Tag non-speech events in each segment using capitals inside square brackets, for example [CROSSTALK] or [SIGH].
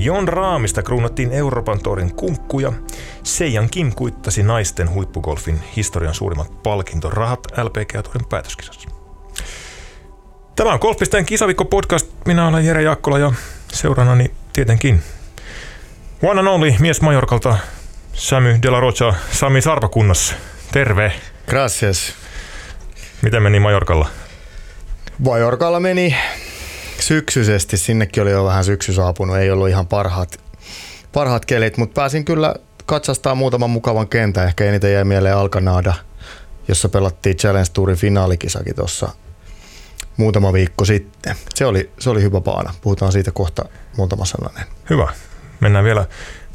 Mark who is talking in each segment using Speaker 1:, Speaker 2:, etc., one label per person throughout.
Speaker 1: Jon Raamista kruunattiin Euroopan torin kunkkuja. Seijan Kim kuittasi naisten huippugolfin historian suurimmat palkintorahat LPGA-torin päätöskisassa. Tämä on Golfpisteen kisavikko podcast. Minä olen Jere Jaakkola ja seurannani tietenkin one and only mies Majorkalta Samy De La Rocha, Sami Sarvakunnassa. Terve.
Speaker 2: Gracias.
Speaker 1: Miten meni Majorkalla?
Speaker 2: Majorkalla meni syksyisesti. Sinnekin oli jo vähän syksy saapunut. Ei ollut ihan parhaat, parhaat kelit, mutta pääsin kyllä katsastaa muutaman mukavan kentän. Ehkä eniten jäi mieleen Alkanada, jossa pelattiin Challenge Tourin finaalikisakin tuossa muutama viikko sitten. Se oli, se oli hyvä paana. Puhutaan siitä kohta muutama sananen.
Speaker 1: Hyvä. Mennään vielä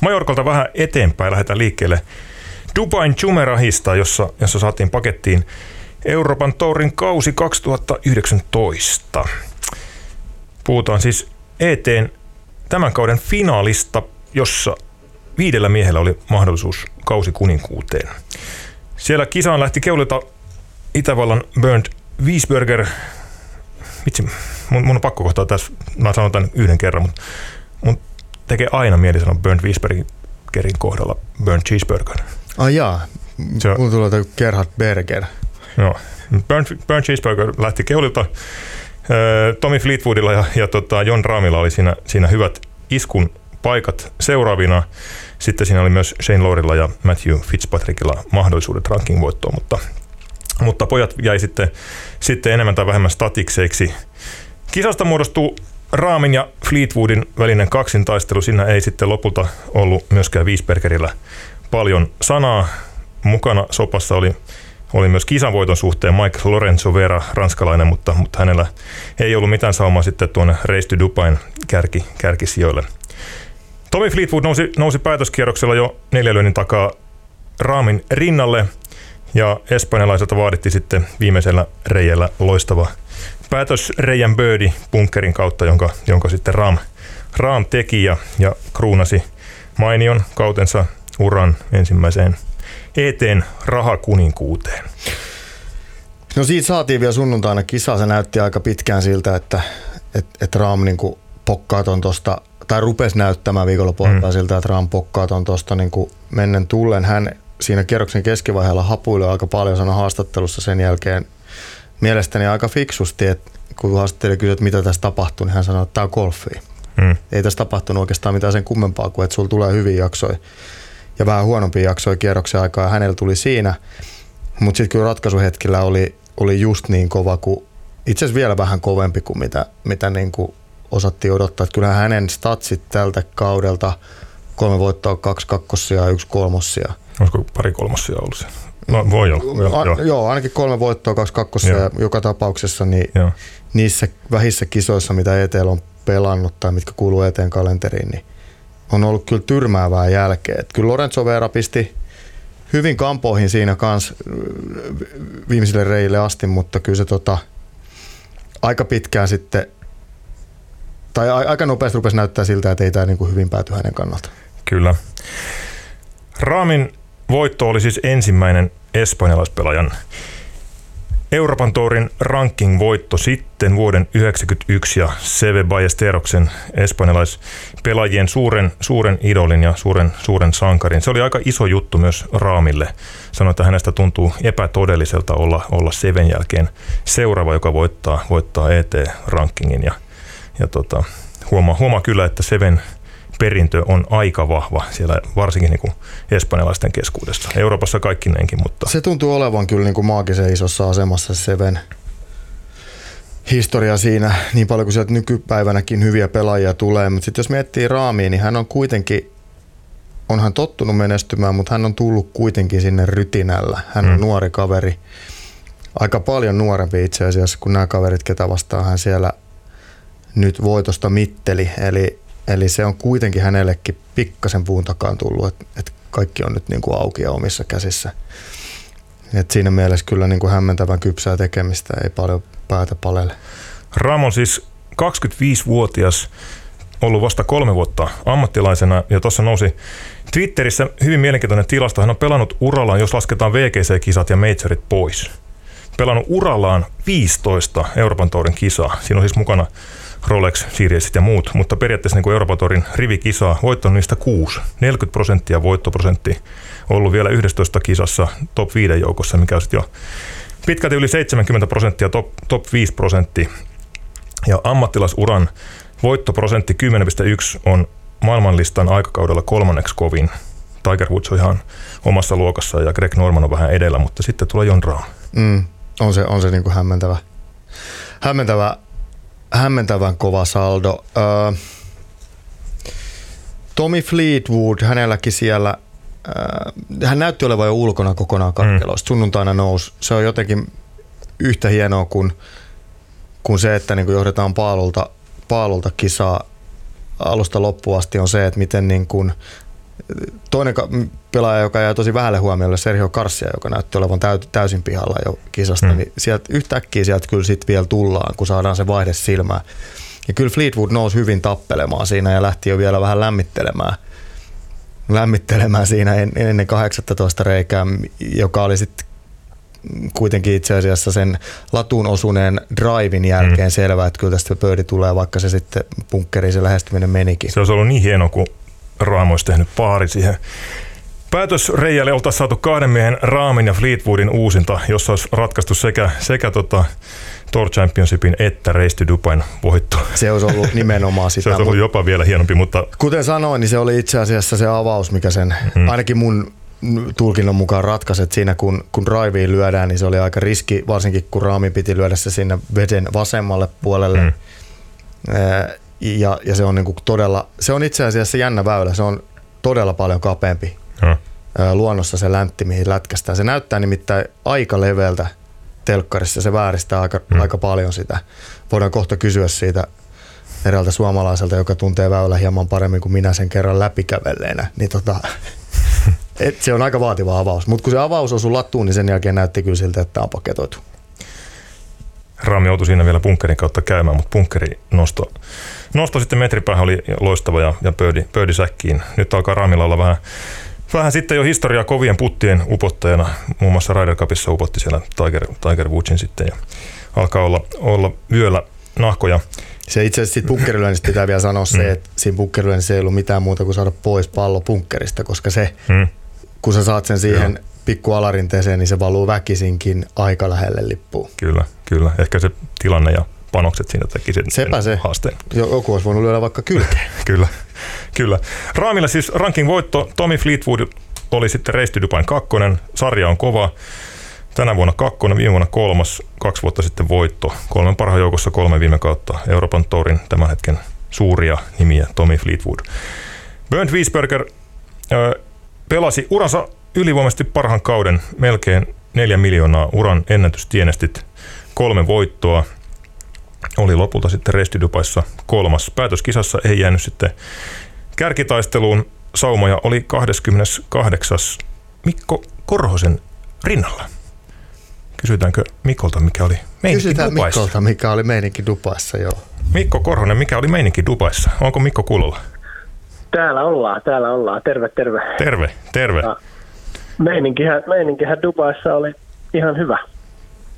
Speaker 1: Majorkalta vähän eteenpäin. Lähdetään liikkeelle Dubain Jumerahista, jossa, jossa saatiin pakettiin Euroopan tourin kausi 2019. Puhutaan siis eteen tämän kauden finaalista, jossa viidellä miehellä oli mahdollisuus kausi kuninkuuteen. Siellä kisaan lähti keulilta Itävallan Bernd Wiesberger. Vitsi, mun, mun on pakko kohtaa tässä, mä sanon tämän yhden kerran, mutta mun tekee aina mieli sanoa Bernd Wiesbergerin kohdalla Bernd Cheeseburger.
Speaker 2: Ai jaa, se, mulla tulee Gerhard Berger.
Speaker 1: Joo, Bernd, Bernd Cheeseburger lähti keulilta Tommy Fleetwoodilla ja, ja tota John Ramilla oli siinä, siinä hyvät iskun paikat seuraavina. Sitten siinä oli myös Shane Lorilla ja Matthew Fitzpatrickilla mahdollisuudet ranking-voittoon, mutta, mutta pojat jäi sitten, sitten enemmän tai vähemmän statikseiksi. Kisasta muodostuu Raamin ja Fleetwoodin välinen kaksintaistelu. Siinä ei sitten lopulta ollut myöskään Wiesbergerillä paljon sanaa. Mukana sopassa oli oli myös kisanvoiton suhteen Mike Lorenzo Vera, ranskalainen, mutta, mutta hänellä ei ollut mitään saumaa sitten tuonne Race to Dubain kärki, kärkisijoille. Tommy Fleetwood nousi, nousi päätöskierroksella jo neljälyönnin takaa Raamin rinnalle ja espanjalaiselta vaadittiin sitten viimeisellä reijällä loistava päätös Reijän Birdie bunkerin kautta, jonka, jonka sitten Raam, Raam teki ja, ja kruunasi mainion kautensa uran ensimmäiseen eteen rahakuninkuuteen?
Speaker 2: No siitä saatiin vielä sunnuntaina kisa. Se näytti aika pitkään siltä, että et, et Raam niin pokkaa ton tosta, tai rupesi näyttämään viikonloppuun mm. siltä, että Raam pokkaa ton tosta niin mennen tullen. Hän siinä kierroksen keskivaiheella hapuili aika paljon sana haastattelussa sen jälkeen mielestäni aika fiksusti, että kun haastattelija kysyi, että mitä tässä tapahtuu, niin hän sanoi, että tämä on golfi. Mm. Ei tässä tapahtunut oikeastaan mitään sen kummempaa kuin, että sulla tulee hyviä jaksoja ja vähän huonompi jaksoja kierroksen aikaa hänellä tuli siinä. Mutta sitten kyllä ratkaisuhetkillä oli, oli just niin kova kuin, itse asiassa vielä vähän kovempi kuin mitä, mitä niin kuin osattiin odottaa. Että kyllähän hänen statsit tältä kaudelta, kolme voittoa, kaksi kakkosia ja yksi kolmossia.
Speaker 1: Olisiko pari kolmossia ollut se? No, voi olla. Joo,
Speaker 2: A, joo. joo, ainakin kolme voittoa, kaksi kakkosia ja joka tapauksessa niin niissä vähissä kisoissa, mitä eteen on pelannut tai mitkä kuuluu eteen kalenteriin, niin on ollut kyllä tyrmäävää jälkeä. Et kyllä Lorenzo Vera pisti hyvin kampoihin siinä kans viimeisille reille asti, mutta kyllä se tota, aika pitkään sitten, tai aika nopeasti rupesi näyttää siltä, että ei tämä niin hyvin pääty hänen kannalta.
Speaker 1: Kyllä. Raamin voitto oli siis ensimmäinen espanjalaispelaajan Euroopan tourin ranking-voitto sitten vuoden 1991 ja Seve Ballesteroksen espanjalaispelaajien suuren, suuren idolin ja suuren, suuren sankarin. Se oli aika iso juttu myös Raamille. Sanoi, että hänestä tuntuu epätodelliselta olla, olla Seven jälkeen seuraava, joka voittaa, voittaa ET-rankingin. Ja, ja tota, huomaa, huomaa kyllä, että Seven perintö on aika vahva siellä varsinkin niin kuin espanjalaisten keskuudessa. Euroopassa kaikkineenkin, mutta...
Speaker 2: Se tuntuu olevan kyllä niin kuin maagisen isossa asemassa se Seven historia siinä, niin paljon kuin sieltä nykypäivänäkin hyviä pelaajia tulee, mutta sitten jos miettii Raamiin, niin hän on kuitenkin onhan tottunut menestymään, mutta hän on tullut kuitenkin sinne rytinällä. Hän on mm. nuori kaveri, aika paljon nuorempi itse asiassa kuin nämä kaverit, ketä vastaan hän siellä nyt voitosta mitteli. Eli Eli se on kuitenkin hänellekin pikkasen puun takaan tullut, että, että kaikki on nyt niin kuin auki ja omissa käsissä. Et siinä mielessä kyllä niin kuin hämmentävän kypsää tekemistä, ei paljon päätä palelle.
Speaker 1: Ramon siis 25-vuotias, ollut vasta kolme vuotta ammattilaisena ja tuossa nousi Twitterissä hyvin mielenkiintoinen tilasto. Hän on pelannut urallaan, jos lasketaan VGC-kisat ja majorit pois. pelannut urallaan 15 Euroopan tourin kisaa. Siinä on siis mukana Rolex, Siriesit ja muut, mutta periaatteessa niin Euroopan tourin rivikisaa, voitto on niistä 6. 40 prosenttia voittoprosentti ollut vielä 11 kisassa top 5 joukossa, mikä on jo pitkälti yli 70 prosenttia, top, top 5 prosenttia. Ja ammattilasuran voittoprosentti 10,1 on maailmanlistan aikakaudella kolmanneksi kovin. Tiger Woods on ihan omassa luokassa ja Greg Norman on vähän edellä, mutta sitten tulee John Rahm.
Speaker 2: Mm, on se, on se niin kuin hämmentävä, hämmentävä, hämmentävän kova saldo. Öö, Tommy Fleetwood, hänelläkin siellä, hän näytti olevan jo ulkona kokonaan katkeloista. Mm. Sunnuntaina nousi. Se on jotenkin yhtä hienoa kuin, kuin se, että niin kuin johdetaan paalulta, paalulta kisaa alusta loppuun asti on se, että miten niin kuin toinen pelaaja, joka jäi tosi vähälle huomiolle, Sergio Garcia, joka näytti olevan täysin pihalla jo kisasta, mm. niin sieltä yhtäkkiä sieltä kyllä sitten vielä tullaan, kun saadaan se vaihde silmään. Ja kyllä Fleetwood nousi hyvin tappelemaan siinä ja lähti jo vielä vähän lämmittelemään, lämmittelemään siinä ennen 18 reikää, joka oli sitten kuitenkin itse asiassa sen latuun osuneen drivin jälkeen mm. selvää, että kyllä tästä pöydi tulee, vaikka se sitten punkkeriin se lähestyminen menikin.
Speaker 1: Se olisi ollut niin hieno, kun Raamo olisi tehnyt paari siihen Päätös Reijalle oltaisiin saatu kahden miehen Raamin ja Fleetwoodin uusinta, jossa olisi ratkaistu sekä, sekä tota Tour Championshipin että Race to Dubain voitto.
Speaker 2: Se olisi ollut [LAUGHS] nimenomaan sitä.
Speaker 1: se olisi ollut jopa vielä hienompi, mutta...
Speaker 2: Kuten sanoin, niin se oli itse asiassa se avaus, mikä sen, mm. ainakin mun tulkinnon mukaan ratkaisi, että siinä kun, kun driveen lyödään, niin se oli aika riski, varsinkin kun raami piti lyödä se sinne veden vasemmalle puolelle. Mm. Ja, ja se on niin kuin todella, se on itse asiassa jännä väylä, se on todella paljon kapeampi mm. luonnossa se läntti, mihin lätkästään. Se näyttää nimittäin aika leveltä telkkarissa, se vääristää aika, mm. aika paljon sitä. Voidaan kohta kysyä siitä eräältä suomalaiselta, joka tuntee väylä hieman paremmin kuin minä sen kerran läpikävelleenä, niin tota, [LAUGHS] et se on aika vaativa avaus. Mutta kun se avaus osui lattuun, niin sen jälkeen näytti kyllä siltä, että tämä on paketoitu.
Speaker 1: Rami joutui siinä vielä bunkkerin kautta käymään, mutta bunkkeri nosto, nosto sitten metripäähän oli loistava ja, ja pöydi, pöydi säkkiin. Nyt alkaa Ramilla olla vähän, vähän sitten jo historiaa kovien puttien upottajana. Muun muassa Ryder Cupissa upotti siellä Tiger, Tiger Woodsin sitten ja alkaa olla, olla vyöllä nahkoja.
Speaker 2: Se itse asiassa bunkkerilyönnistä pitää vielä sanoa se, mm. että siinä bunkkerilyönnissä ei ollut mitään muuta kuin saada pois pallo bunkkerista, koska se, mm. kun sä saat sen siihen Joo. pikku alarinteeseen, niin se valuu väkisinkin aika lähelle lippuun.
Speaker 1: Kyllä, kyllä. Ehkä se tilanne ja panokset siinä teki sen, Sepä se. haasteen.
Speaker 2: Joku olisi voinut lyödä vaikka kylkeen. [LAUGHS]
Speaker 1: kyllä, kyllä. Raamilla siis ranking voitto. Tommy Fleetwood oli sitten Race Dubain kakkonen. Sarja on kova. Tänä vuonna kakkonen, viime vuonna kolmas, kaksi vuotta sitten voitto. Kolmen parhaan joukossa kolme viime kautta. Euroopan Tourin tämän hetken suuria nimiä, Tommy Fleetwood. Bernd Wiesberger ö, pelasi uransa ylivoimaisesti parhaan kauden, melkein neljä miljoonaa uran ennätystienestit, kolme voittoa. Oli lopulta sitten Restidupaissa kolmas. Päätöskisassa ei jäänyt sitten kärkitaisteluun. Saumoja oli 28. Mikko Korhosen rinnalla. Kysytäänkö Mikolta, mikä oli meininki Kysytään Dubaissa?
Speaker 2: Mikolta, mikä oli meininki Dubaissa, joo.
Speaker 1: Mikko Korhonen, mikä oli meininki Dubaissa? Onko Mikko kuulolla?
Speaker 3: Täällä ollaan, täällä ollaan. Terve, terve.
Speaker 1: Terve, terve. Ja
Speaker 3: meininkihän, meininkihän Dubaissa oli ihan hyvä.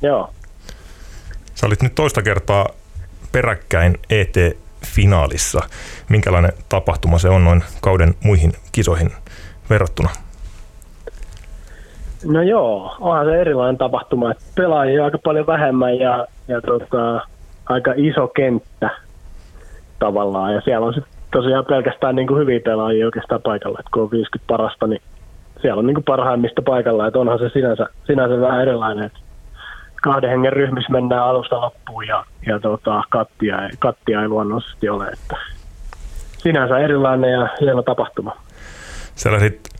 Speaker 3: Joo.
Speaker 1: Sä olit nyt toista kertaa peräkkäin ET-finaalissa. Minkälainen tapahtuma se on noin kauden muihin kisoihin verrattuna?
Speaker 3: No joo, onhan se erilainen tapahtuma. Pelaajia aika paljon vähemmän ja, ja tota, aika iso kenttä tavallaan. Ja siellä on sitten tosiaan pelkästään niin kuin hyviä pelaajia oikeastaan paikalla. Että kun on 50 parasta, niin siellä on niin kuin parhaimmista paikalla. Että onhan se sinänsä, sinänsä vähän erilainen. Että kahden hengen ryhmissä mennään alusta loppuun ja, ja tota, kattia, kattia ei luonnollisesti ole. Että sinänsä erilainen ja hieno tapahtuma.
Speaker 1: Siellä sitten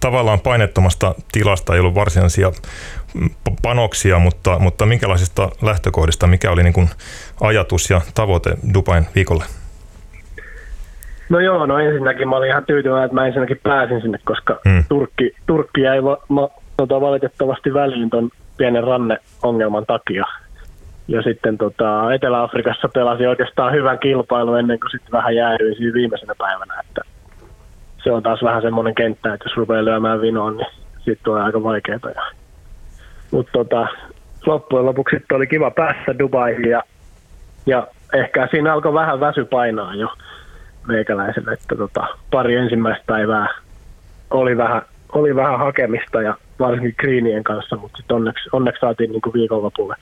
Speaker 1: tavallaan painettomasta tilasta ei ollut varsinaisia panoksia, mutta, mutta minkälaisista lähtökohdista, mikä oli niin kuin ajatus ja tavoite Dubain viikolle?
Speaker 3: No joo, no ensinnäkin mä olin ihan tyytyväinen, että mä ensinnäkin pääsin sinne, koska hmm. Turkki, Turkki jäi va, ma, tota, valitettavasti väliin ton pienen ranneongelman takia. Ja sitten tota, Etelä-Afrikassa pelasi oikeastaan hyvän kilpailun ennen kuin sitten vähän jäädyin siinä viimeisenä päivänä. Että se on taas vähän semmoinen kenttä, että jos rupeaa lyömään vinoon, niin sitten tulee aika vaikeaa. Mutta tota, loppujen lopuksi oli kiva päästä Dubaihin ja, ja ehkä siinä alkoi vähän väsy painaa jo meikäläiselle, että tota, pari ensimmäistä päivää oli vähän, oli vähän hakemista ja varsinkin Greenien kanssa, mutta sitten onneksi, onneksi saatiin niin viikonlopulle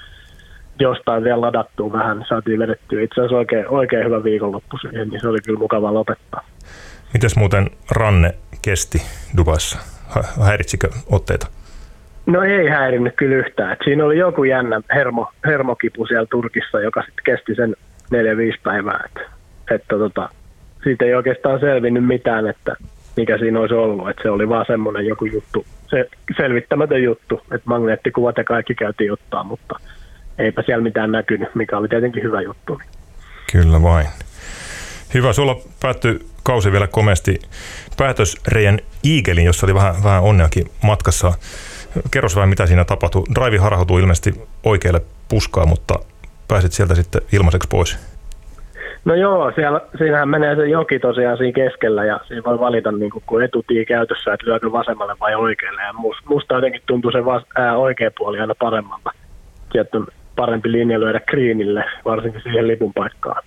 Speaker 3: jostain vielä ladattua vähän, saatiin vedettyä itse asiassa oikein, oikein hyvä viikonloppu siihen, niin se oli kyllä mukava lopettaa.
Speaker 1: Mites muuten ranne kesti Dubassa? Häiritsikö otteita?
Speaker 3: No ei häirinnyt kyllä yhtään. Et siinä oli joku jännä hermo, hermokipu siellä Turkissa, joka sitten kesti sen 4-5 päivää. Et, että tota, siitä ei oikeastaan selvinnyt mitään, että mikä siinä olisi ollut. Et se oli vaan semmoinen joku juttu, se selvittämätön juttu, että magneettikuvat ja kaikki käytiin ottaa, mutta eipä siellä mitään näkynyt, mikä oli tietenkin hyvä juttu.
Speaker 1: Kyllä vain. Hyvä, sulla päättyi kausi vielä komeasti päätösreijän Iigelin, jossa oli vähän, vähän onneakin matkassa. Kerros vähän, mitä siinä tapahtui. Drive harhautui ilmeisesti oikealle puskaa, mutta pääsit sieltä sitten ilmaiseksi pois.
Speaker 3: No joo, siellä, siinähän menee se joki tosiaan siinä keskellä ja siinä voi valita niin kun etutii käytössä, että lyökö vasemmalle vai oikealle. Ja musta jotenkin tuntuu se vas, ää, oikea puoli aina paremmalta. Sieltä on parempi linja lyödä kriinille, varsinkin siihen lipun paikkaan.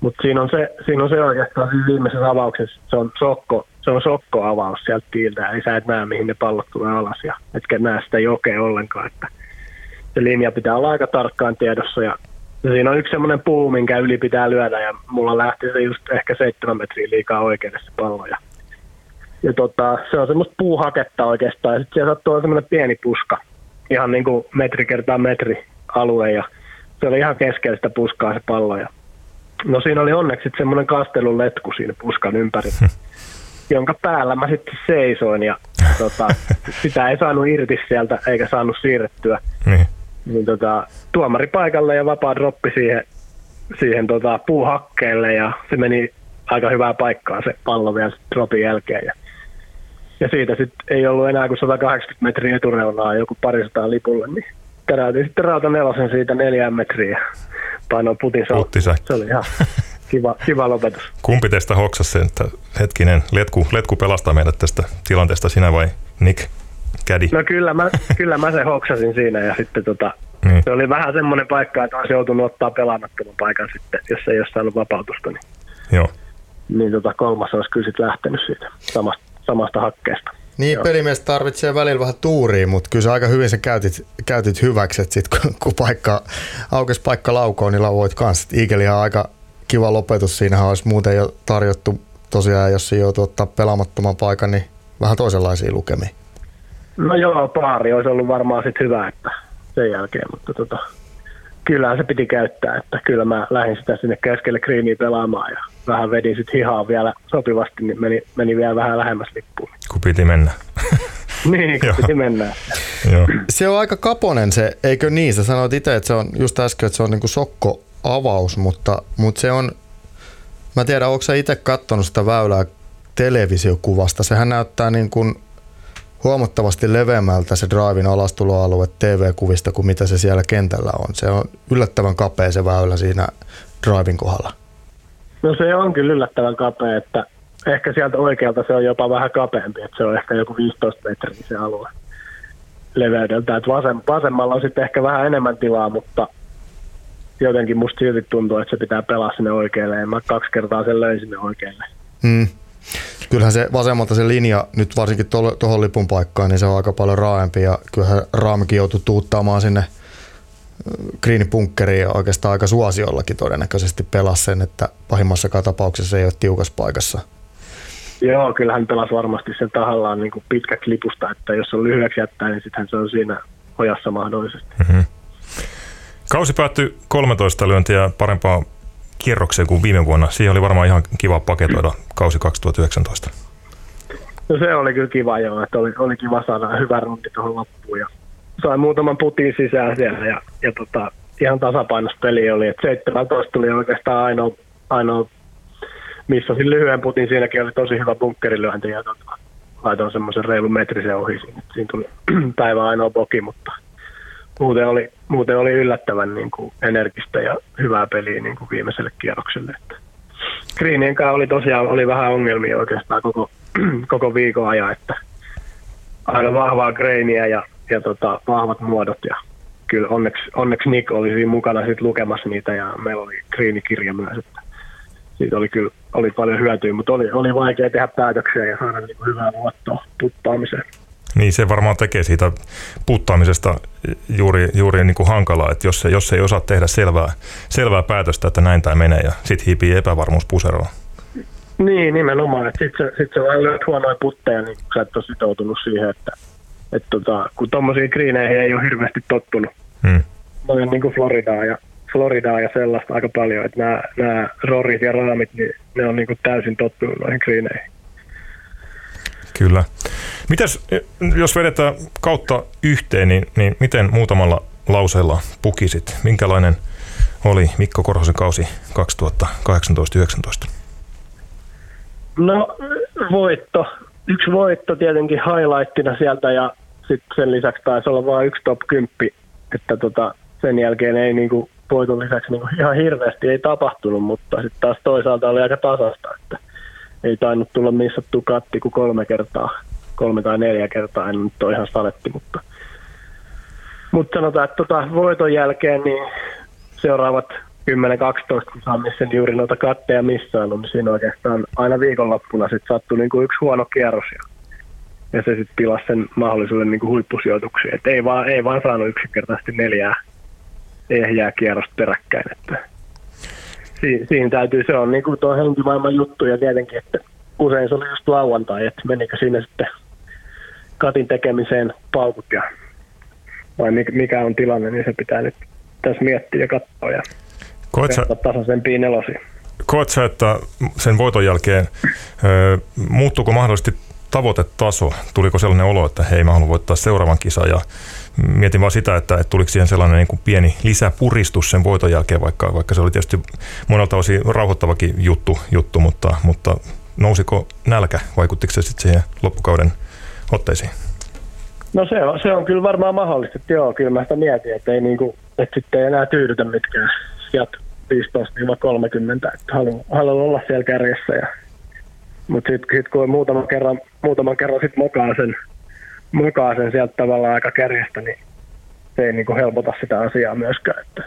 Speaker 3: Mutta siinä on se, siinä on se oikeastaan siinä viimeisessä avauksessa, se on sokko, se on sokkoavaus sieltä tiiltä, eli sä et näe mihin ne pallot tulee alas ja etkä näe sitä jokea ollenkaan, että se linja pitää olla aika tarkkaan tiedossa ja siinä on yksi semmoinen puu, minkä yli pitää lyödä ja mulla lähti se just ehkä seitsemän metriä liikaa oikealle se pallo ja, ja tota, se on semmoista puuhaketta oikeastaan ja sitten siellä sattuu semmoinen pieni puska, ihan niin kuin metri kertaa metri alue ja se oli ihan keskellä puskaa se pallo ja No siinä oli onneksi semmoinen kasteluletku siinä puskan ympäri, [LAUGHS] jonka päällä mä sitten seisoin ja tota, [LAUGHS] sitä ei saanut irti sieltä eikä saanut siirrettyä. Niin. Niin tota, tuomari paikalle ja vapaa droppi siihen, siihen tota, puuhakkeelle ja se meni aika hyvää paikkaa se pallo vielä dropin jälkeen. Ja, ja siitä sitten ei ollut enää kuin 180 metriä etureunaa joku parisataa lipulle, niin täräytin sitten rauta nelosen siitä neljään metriä painoin putin Se oli ihan kiva, kiva lopetus. [LAUGHS]
Speaker 1: Kumpi teistä hoksasi sen, että hetkinen, letku, letku pelastaa meidät tästä tilanteesta, sinä vai Nick Kädi?
Speaker 3: No kyllä mä, kyllä mä sen hoksasin siinä ja sitten tota, niin. se oli vähän semmoinen paikka, että olisi joutunut ottaa pelaamattoman paikan sitten, jos ei ole saanut vapautusta. Niin,
Speaker 1: Joo.
Speaker 3: niin tota, kolmas olisi kyllä sitten lähtenyt siitä samasta, samasta hakkeesta.
Speaker 2: Niin, Joo. pelimies tarvitsee välillä vähän tuuria, mutta kyllä sä aika hyvin sä käytit, käytit hyväksi, että sit kun, kun paikka, aukesi paikka laukoon, niin lauvoit kanssa. Iikelihan aika kiva lopetus, siinähän olisi muuten jo tarjottu tosiaan, jos se joutuu ottaa pelaamattoman paikan, niin vähän toisenlaisia lukemia.
Speaker 3: No joo, paari olisi ollut varmaan sitten hyvä, että sen jälkeen, mutta tota, kyllä se piti käyttää, että kyllä mä lähdin sitä sinne keskelle kriiniä pelaamaan ja vähän vedin sitten hihaa vielä sopivasti, niin meni, meni vielä vähän lähemmäs lippuun.
Speaker 1: Kun piti mennä. [LAUGHS]
Speaker 3: niin, kun piti mennä.
Speaker 2: Joo. Se on aika kaponen se, eikö niin? Sä sanoit itse, että se on just äsken, että se on niinku sokko-avaus, mutta, mutta se on, mä tiedän, onko sä itse katsonut sitä väylää televisiokuvasta? Sehän näyttää niin kuin huomattavasti leveämmältä se Drivein alastuloalue TV-kuvista kuin mitä se siellä kentällä on. Se on yllättävän kapea se väylä siinä Drivein kohdalla.
Speaker 3: No se on kyllä yllättävän kapea, että ehkä sieltä oikealta se on jopa vähän kapeampi, että se on ehkä joku 15 metriä se alue leveydeltä. Että vasem, vasemmalla on sitten ehkä vähän enemmän tilaa, mutta jotenkin musta silti tuntuu, että se pitää pelaa sinne oikealle ja mä kaksi kertaa sen löin sinne oikealle.
Speaker 2: Hmm. Kyllähän se vasemmalta se linja, nyt varsinkin tuohon lipun paikkaan, niin se on aika paljon raaempi ja kyllähän Raamikin joutui tuuttaamaan sinne Greenpunkkeriin ja oikeastaan aika suosiollakin todennäköisesti pelasi sen, että pahimmassakaan tapauksessa ei ole tiukassa paikassa.
Speaker 3: Joo, kyllä hän pelasi varmasti sen tahallaan niin kuin pitkä klipusta, että jos on lyhyeksi jättää, niin sitten se on siinä ojassa mahdollisesti. Mm-hmm.
Speaker 1: Kausi päättyi 13 lyöntiä parempaa kierrokseen kuin viime vuonna. Siihen oli varmaan ihan kiva paketoida kausi 2019.
Speaker 3: No se oli kyllä kiva joo, että oli, oli kiva saada hyvä rundi tuohon loppuun ja sai muutaman putin sisään siellä ja, ja tota, ihan tasapainossa peli oli, että 17 tuli oikeastaan ainoa, ainoa missä lyhyen putin, siinäkin oli tosi hyvä bunkkerilyönti ja tota, laitoin semmoisen reilun metrisen ohi siinä. Siinä tuli [CLEARS THROAT] päivä ainoa boki, mutta muuten oli, muuten oli yllättävän niin kuin energistä ja hyvää peliä niin kuin viimeiselle kierrokselle. Että Greenien kanssa oli tosiaan oli vähän ongelmia oikeastaan koko, [CLEARS THROAT] koko viikon ajan, että aika vahvaa greiniä ja, ja tota, vahvat muodot ja kyllä onneksi, onneksi Nick oli siinä mukana sit lukemassa niitä ja meillä oli kriinikirja myös, että siitä oli kyllä oli paljon hyötyä, mutta oli, oli vaikea tehdä päätöksiä ja saada niin hyvää luottoa puttaamiseen.
Speaker 1: Niin se varmaan tekee siitä puttaamisesta juuri, juuri niin kuin hankalaa, että jos, se, jos ei osaa tehdä selvää, selvää päätöstä, että näin tämä menee ja sitten hiipii epävarmuus puseroon.
Speaker 3: Niin, nimenomaan. Sitten sit se vaan lyöt huonoja putteja, niin sä et ole sitoutunut siihen, että et tota, kun tuommoisiin kriineihin ei ole hirveästi tottunut. Hmm. Noin niin kuin Floridaa ja, Floridaa ja sellaista aika paljon, että nämä, nämä rorit ja raamit, niin ne on niin kuin täysin tottunut noihin kriineihin.
Speaker 1: Kyllä. Mitäs, jos vedetään kautta yhteen, niin, niin miten muutamalla lauseella pukisit? Minkälainen oli Mikko Korhosen kausi 2018-2019?
Speaker 3: No voitto. Yksi voitto tietenkin highlightina sieltä ja sitten sen lisäksi taisi olla vain yksi top 10, että tota, sen jälkeen ei niinku voiton lisäksi niinku ihan hirveästi ei tapahtunut, mutta sitten taas toisaalta oli aika tasasta, että ei tainnut tulla missattu katti kuin kolme kertaa, kolme tai neljä kertaa, en nyt ole ihan saletti, mutta, mutta sanotaan, että tota, voiton jälkeen niin seuraavat 10-12, kun saa missä juuri noita katteja missään, niin siinä oikeastaan aina viikonloppuna sitten sattui niin kuin yksi huono kierros ja, ja se sitten pilasi sen mahdollisuuden niin kuin huippusijoituksiin. Et ei, vaan, ei vaan saanut yksinkertaisesti neljää ehjää kierrosta peräkkäin. Että siinä, siinä täytyy, se on niin kuin tuo henkimaailman juttu ja tietenkin, että usein se oli just lauantai, että menikö siinä sitten katin tekemiseen paukut ja vai mikä on tilanne, niin se pitää nyt tässä miettiä ja katsoa ja Koet sä, tasaisempiin nelosiin.
Speaker 1: Koet sä, että sen voiton jälkeen ö, muuttuuko mahdollisesti tavoitetaso? Tuliko sellainen olo, että hei mä haluan voittaa seuraavan kisan ja mietin vaan sitä, että, että tuliko siihen sellainen niin kuin pieni lisäpuristus sen voiton jälkeen, vaikka, vaikka se oli tietysti monelta osin rauhoittavakin juttu, juttu mutta, mutta nousiko nälkä, vaikuttiko se sitten siihen loppukauden otteisiin?
Speaker 3: No se on, se on kyllä varmaan mahdollista, joo, kyllä mä sitä mietin, että, ei niinku, että sitten ei enää tyydytä mitkään sieltä 15-30, että haluan, haluan olla siellä kärjessä. Ja, mutta sitten sit, kun muutaman kerran, muutaman kerran sit mokaa sen, mokaa sen sieltä tavallaan aika kärjestä, niin se ei niinku helpota sitä asiaa myöskään. Että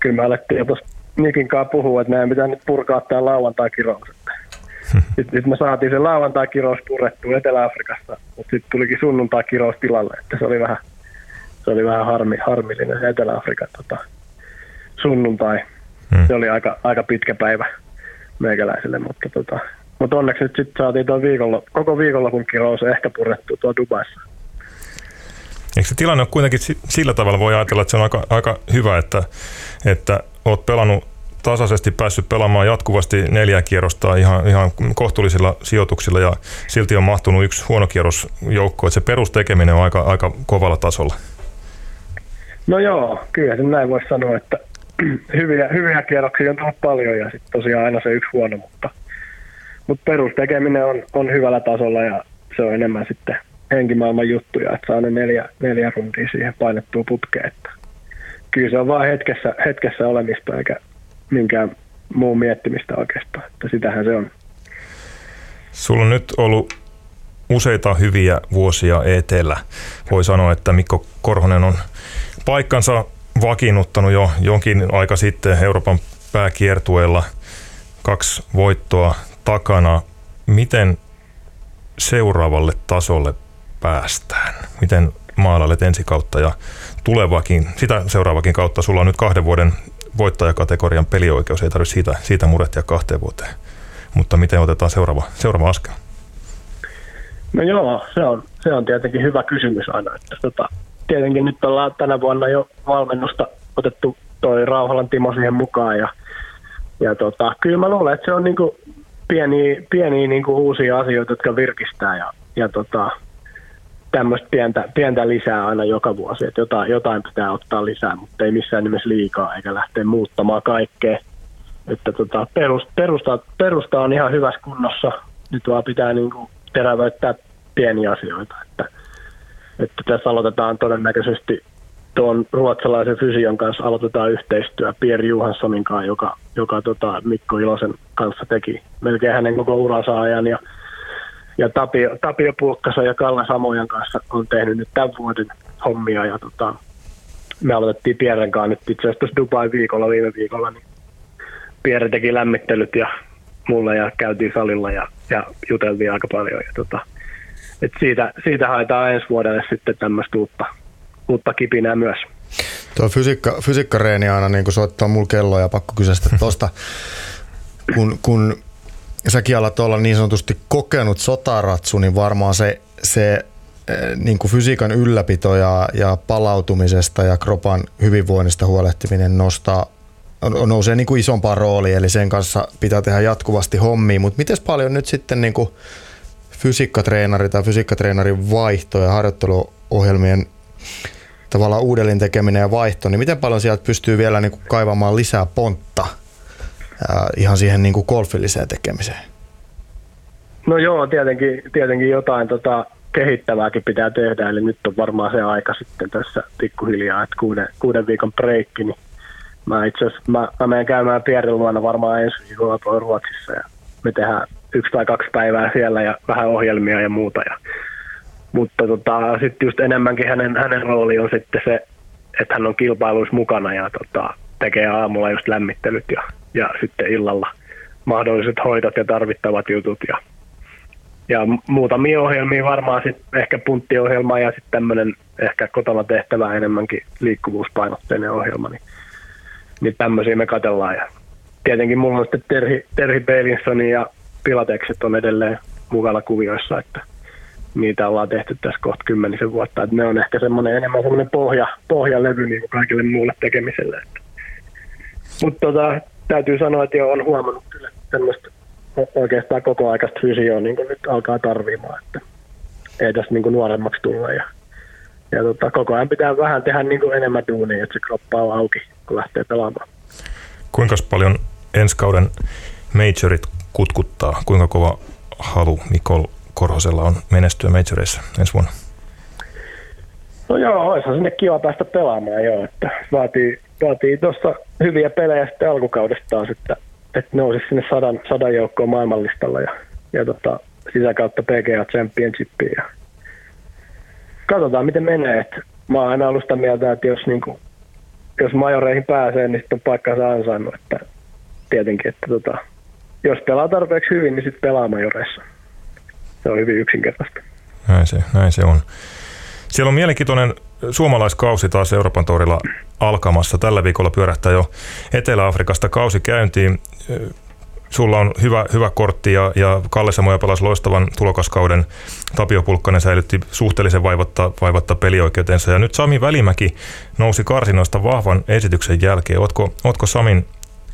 Speaker 3: kyllä me alettiin jo tuossa Nikin kanssa puhua, että meidän pitää nyt purkaa tämä lauantai-kirous. Sitten sit me saatiin se lauantai-kirous purettua Etelä-Afrikassa, mutta sitten tulikin sunnuntai-kirous tilalle, että se oli vähän, se oli vähän harmi, harmillinen se Etelä-Afrikan tota, sunnuntai. Hmm. Se oli aika, aika pitkä päivä meikäläiselle, mutta, tota, mutta onneksi nyt sitten saatiin tuo viikolla, koko viikonlopun kirous ehkä purettu tuo Dubaissa.
Speaker 1: Eikö se tilanne ole kuitenkin sillä tavalla, voi ajatella, että se on aika, aika hyvä, että, että olet pelannut tasaisesti päässyt pelaamaan jatkuvasti neljä kierrosta ihan, ihan kohtuullisilla sijoituksilla ja silti on mahtunut yksi huono kierros joukko, että se perustekeminen on aika, aika kovalla tasolla.
Speaker 3: No joo, kyllä sen näin voisi sanoa, että [CLEARS THROAT] hyviä, hyviä kierroksia on tullut paljon ja sitten tosiaan aina se yksi huono, mutta, mutta perustekeminen on, on hyvällä tasolla ja se on enemmän sitten henkimaailman juttuja, että saa ne neljä, neljä runtia siihen painettua putkeen. Että kyllä se on vain hetkessä, hetkessä olemista eikä minkään muun miettimistä oikeastaan, että sitähän se on.
Speaker 1: Sulla on nyt ollut useita hyviä vuosia etelä. Voi sanoa, että Mikko Korhonen on paikkansa vakiinnuttanut jo jonkin aika sitten Euroopan pääkiertueella. Kaksi voittoa takana. Miten seuraavalle tasolle päästään? Miten maalailet ensi kautta ja tulevakin, sitä seuraavakin kautta? Sulla on nyt kahden vuoden voittajakategorian pelioikeus, ei tarvitse siitä, siitä murehtia kahteen vuoteen. Mutta miten otetaan seuraava, seuraava askel?
Speaker 3: No joo, se on, se on tietenkin hyvä kysymys aina. Että tota, tietenkin nyt ollaan tänä vuonna jo valmennusta otettu toi Rauhalan Timo siihen mukaan ja, ja tota, kyllä mä luulen, että se on niinku pieniä, pieniä niinku uusia asioita, jotka virkistää ja, ja tota, tämmöistä pientä, pientä lisää aina joka vuosi, että jotain, jotain pitää ottaa lisää, mutta ei missään nimessä liikaa eikä lähteä muuttamaan kaikkea. Että tota, perusta, perusta, on ihan hyvässä kunnossa, nyt vaan pitää niinku terävöittää pieniä asioita. Että, että tässä aloitetaan todennäköisesti tuon ruotsalaisen fysion kanssa aloitetaan yhteistyö Pierre Johanssonin kanssa, joka, joka tota Mikko Ilosen kanssa teki melkein hänen koko uransa ajan. Ja ja Tapio, Tapio Pulkkasa ja Kalle Samojan kanssa on tehnyt nyt tämän vuoden hommia ja tota, me aloitettiin Pierren kanssa nyt itse asiassa Dubai viikolla viime viikolla, niin Pierre teki lämmittelyt ja mulle ja käytiin salilla ja, ja juteltiin aika paljon. Ja tota, et siitä, siitä haetaan ensi vuodelle sitten tämmöistä uutta, uutta kipinää myös.
Speaker 2: Tuo fysiikka, fysiikkareeni aina niin soittaa mulla kelloa ja pakko kysästä tuosta, kun, kun säkin alat olla niin sanotusti kokenut sotaratsu, niin varmaan se, se eh, niin kuin fysiikan ylläpito ja, ja palautumisesta ja kropan hyvinvoinnista huolehtiminen nostaa nousee niin kuin isompaan rooliin, eli sen kanssa pitää tehdä jatkuvasti hommia, mutta miten paljon nyt sitten niin kuin fysiikkatreenari tai fysiikkatreenarin vaihto ja harjoitteluohjelmien tavallaan uudelleen tekeminen ja vaihto, niin miten paljon sieltä pystyy vielä niin kuin kaivamaan lisää pontta ihan siihen niin kuin golfilliseen tekemiseen?
Speaker 3: No joo, tietenkin, tietenkin jotain tota, kehittävääkin pitää tehdä, eli nyt on varmaan se aika sitten tässä pikkuhiljaa, että kuuden, kuuden viikon breikki, niin mä itse asiassa, mä, mä menen käymään Pierren luona varmaan ensi viikolla tuolla Ruotsissa ja me tehdään yksi tai kaksi päivää siellä ja vähän ohjelmia ja muuta. Ja, mutta tota, sitten just enemmänkin hänen, hänen rooli on sitten se, että hän on kilpailuissa mukana ja tota, tekee aamulla just lämmittelyt ja, ja sitten illalla mahdolliset hoidot ja tarvittavat jutut ja, ja muutamia ohjelmia varmaan sitten ehkä punttiohjelma ja sitten tämmöinen ehkä kotona tehtävä enemmänkin liikkuvuuspainotteinen ohjelma, niin niin tämmöisiä me katellaan. Ja tietenkin mulla on sitten Terhi, Terhi Beilinson ja Pilatekset on edelleen mukana kuvioissa, että niitä ollaan tehty tässä kohta kymmenisen vuotta. Että ne on ehkä semmoinen enemmän semmoinen pohja, pohjalevy niin kuin kaikille muulle tekemiselle. Mutta tota, täytyy sanoa, että jo on huomannut kyllä tämmöistä oikeastaan koko aikaista fysioa niin nyt alkaa tarvimaan, että ei tässä niin nuoremmaksi tulla. Ja, ja tota, koko ajan pitää vähän tehdä niin enemmän duunia, että se kroppa on auki kun lähtee pelaamaan.
Speaker 1: Kuinka paljon ensi kauden majorit kutkuttaa? Kuinka kova halu Mikol Korhosella on menestyä majoreissa ensi vuonna?
Speaker 3: No joo, olisihan sinne kiva päästä pelaamaan joo, että vaatii, vaatii tuossa hyviä pelejä sitten alkukaudesta taas, että, että nousisi sinne sadan, sadan joukkoon maailmanlistalla ja, ja tota, sitä kautta PGA Championshipiin ja katsotaan miten menee, että mä oon aina ollut sitä mieltä, että jos niinku jos majoreihin pääsee, niin sitten on paikkansa ansainnut. Että tietenkin, että tota, jos pelaa tarpeeksi hyvin, niin sitten pelaa majoreissa. Se on hyvin yksinkertaista.
Speaker 1: Näin se, näin se on. Siellä on mielenkiintoinen suomalaiskausi taas Euroopan torilla alkamassa. Tällä viikolla pyörähtää jo Etelä-Afrikasta kausi käyntiin sulla on hyvä, hyvä kortti ja, ja Kalle Samoja pelasi loistavan tulokaskauden. Tapio Pulkkanen säilytti suhteellisen vaivatta, vaivatta pelioikeutensa. Ja nyt Sami Välimäki nousi karsinoista vahvan esityksen jälkeen. Ootko, ootko Samin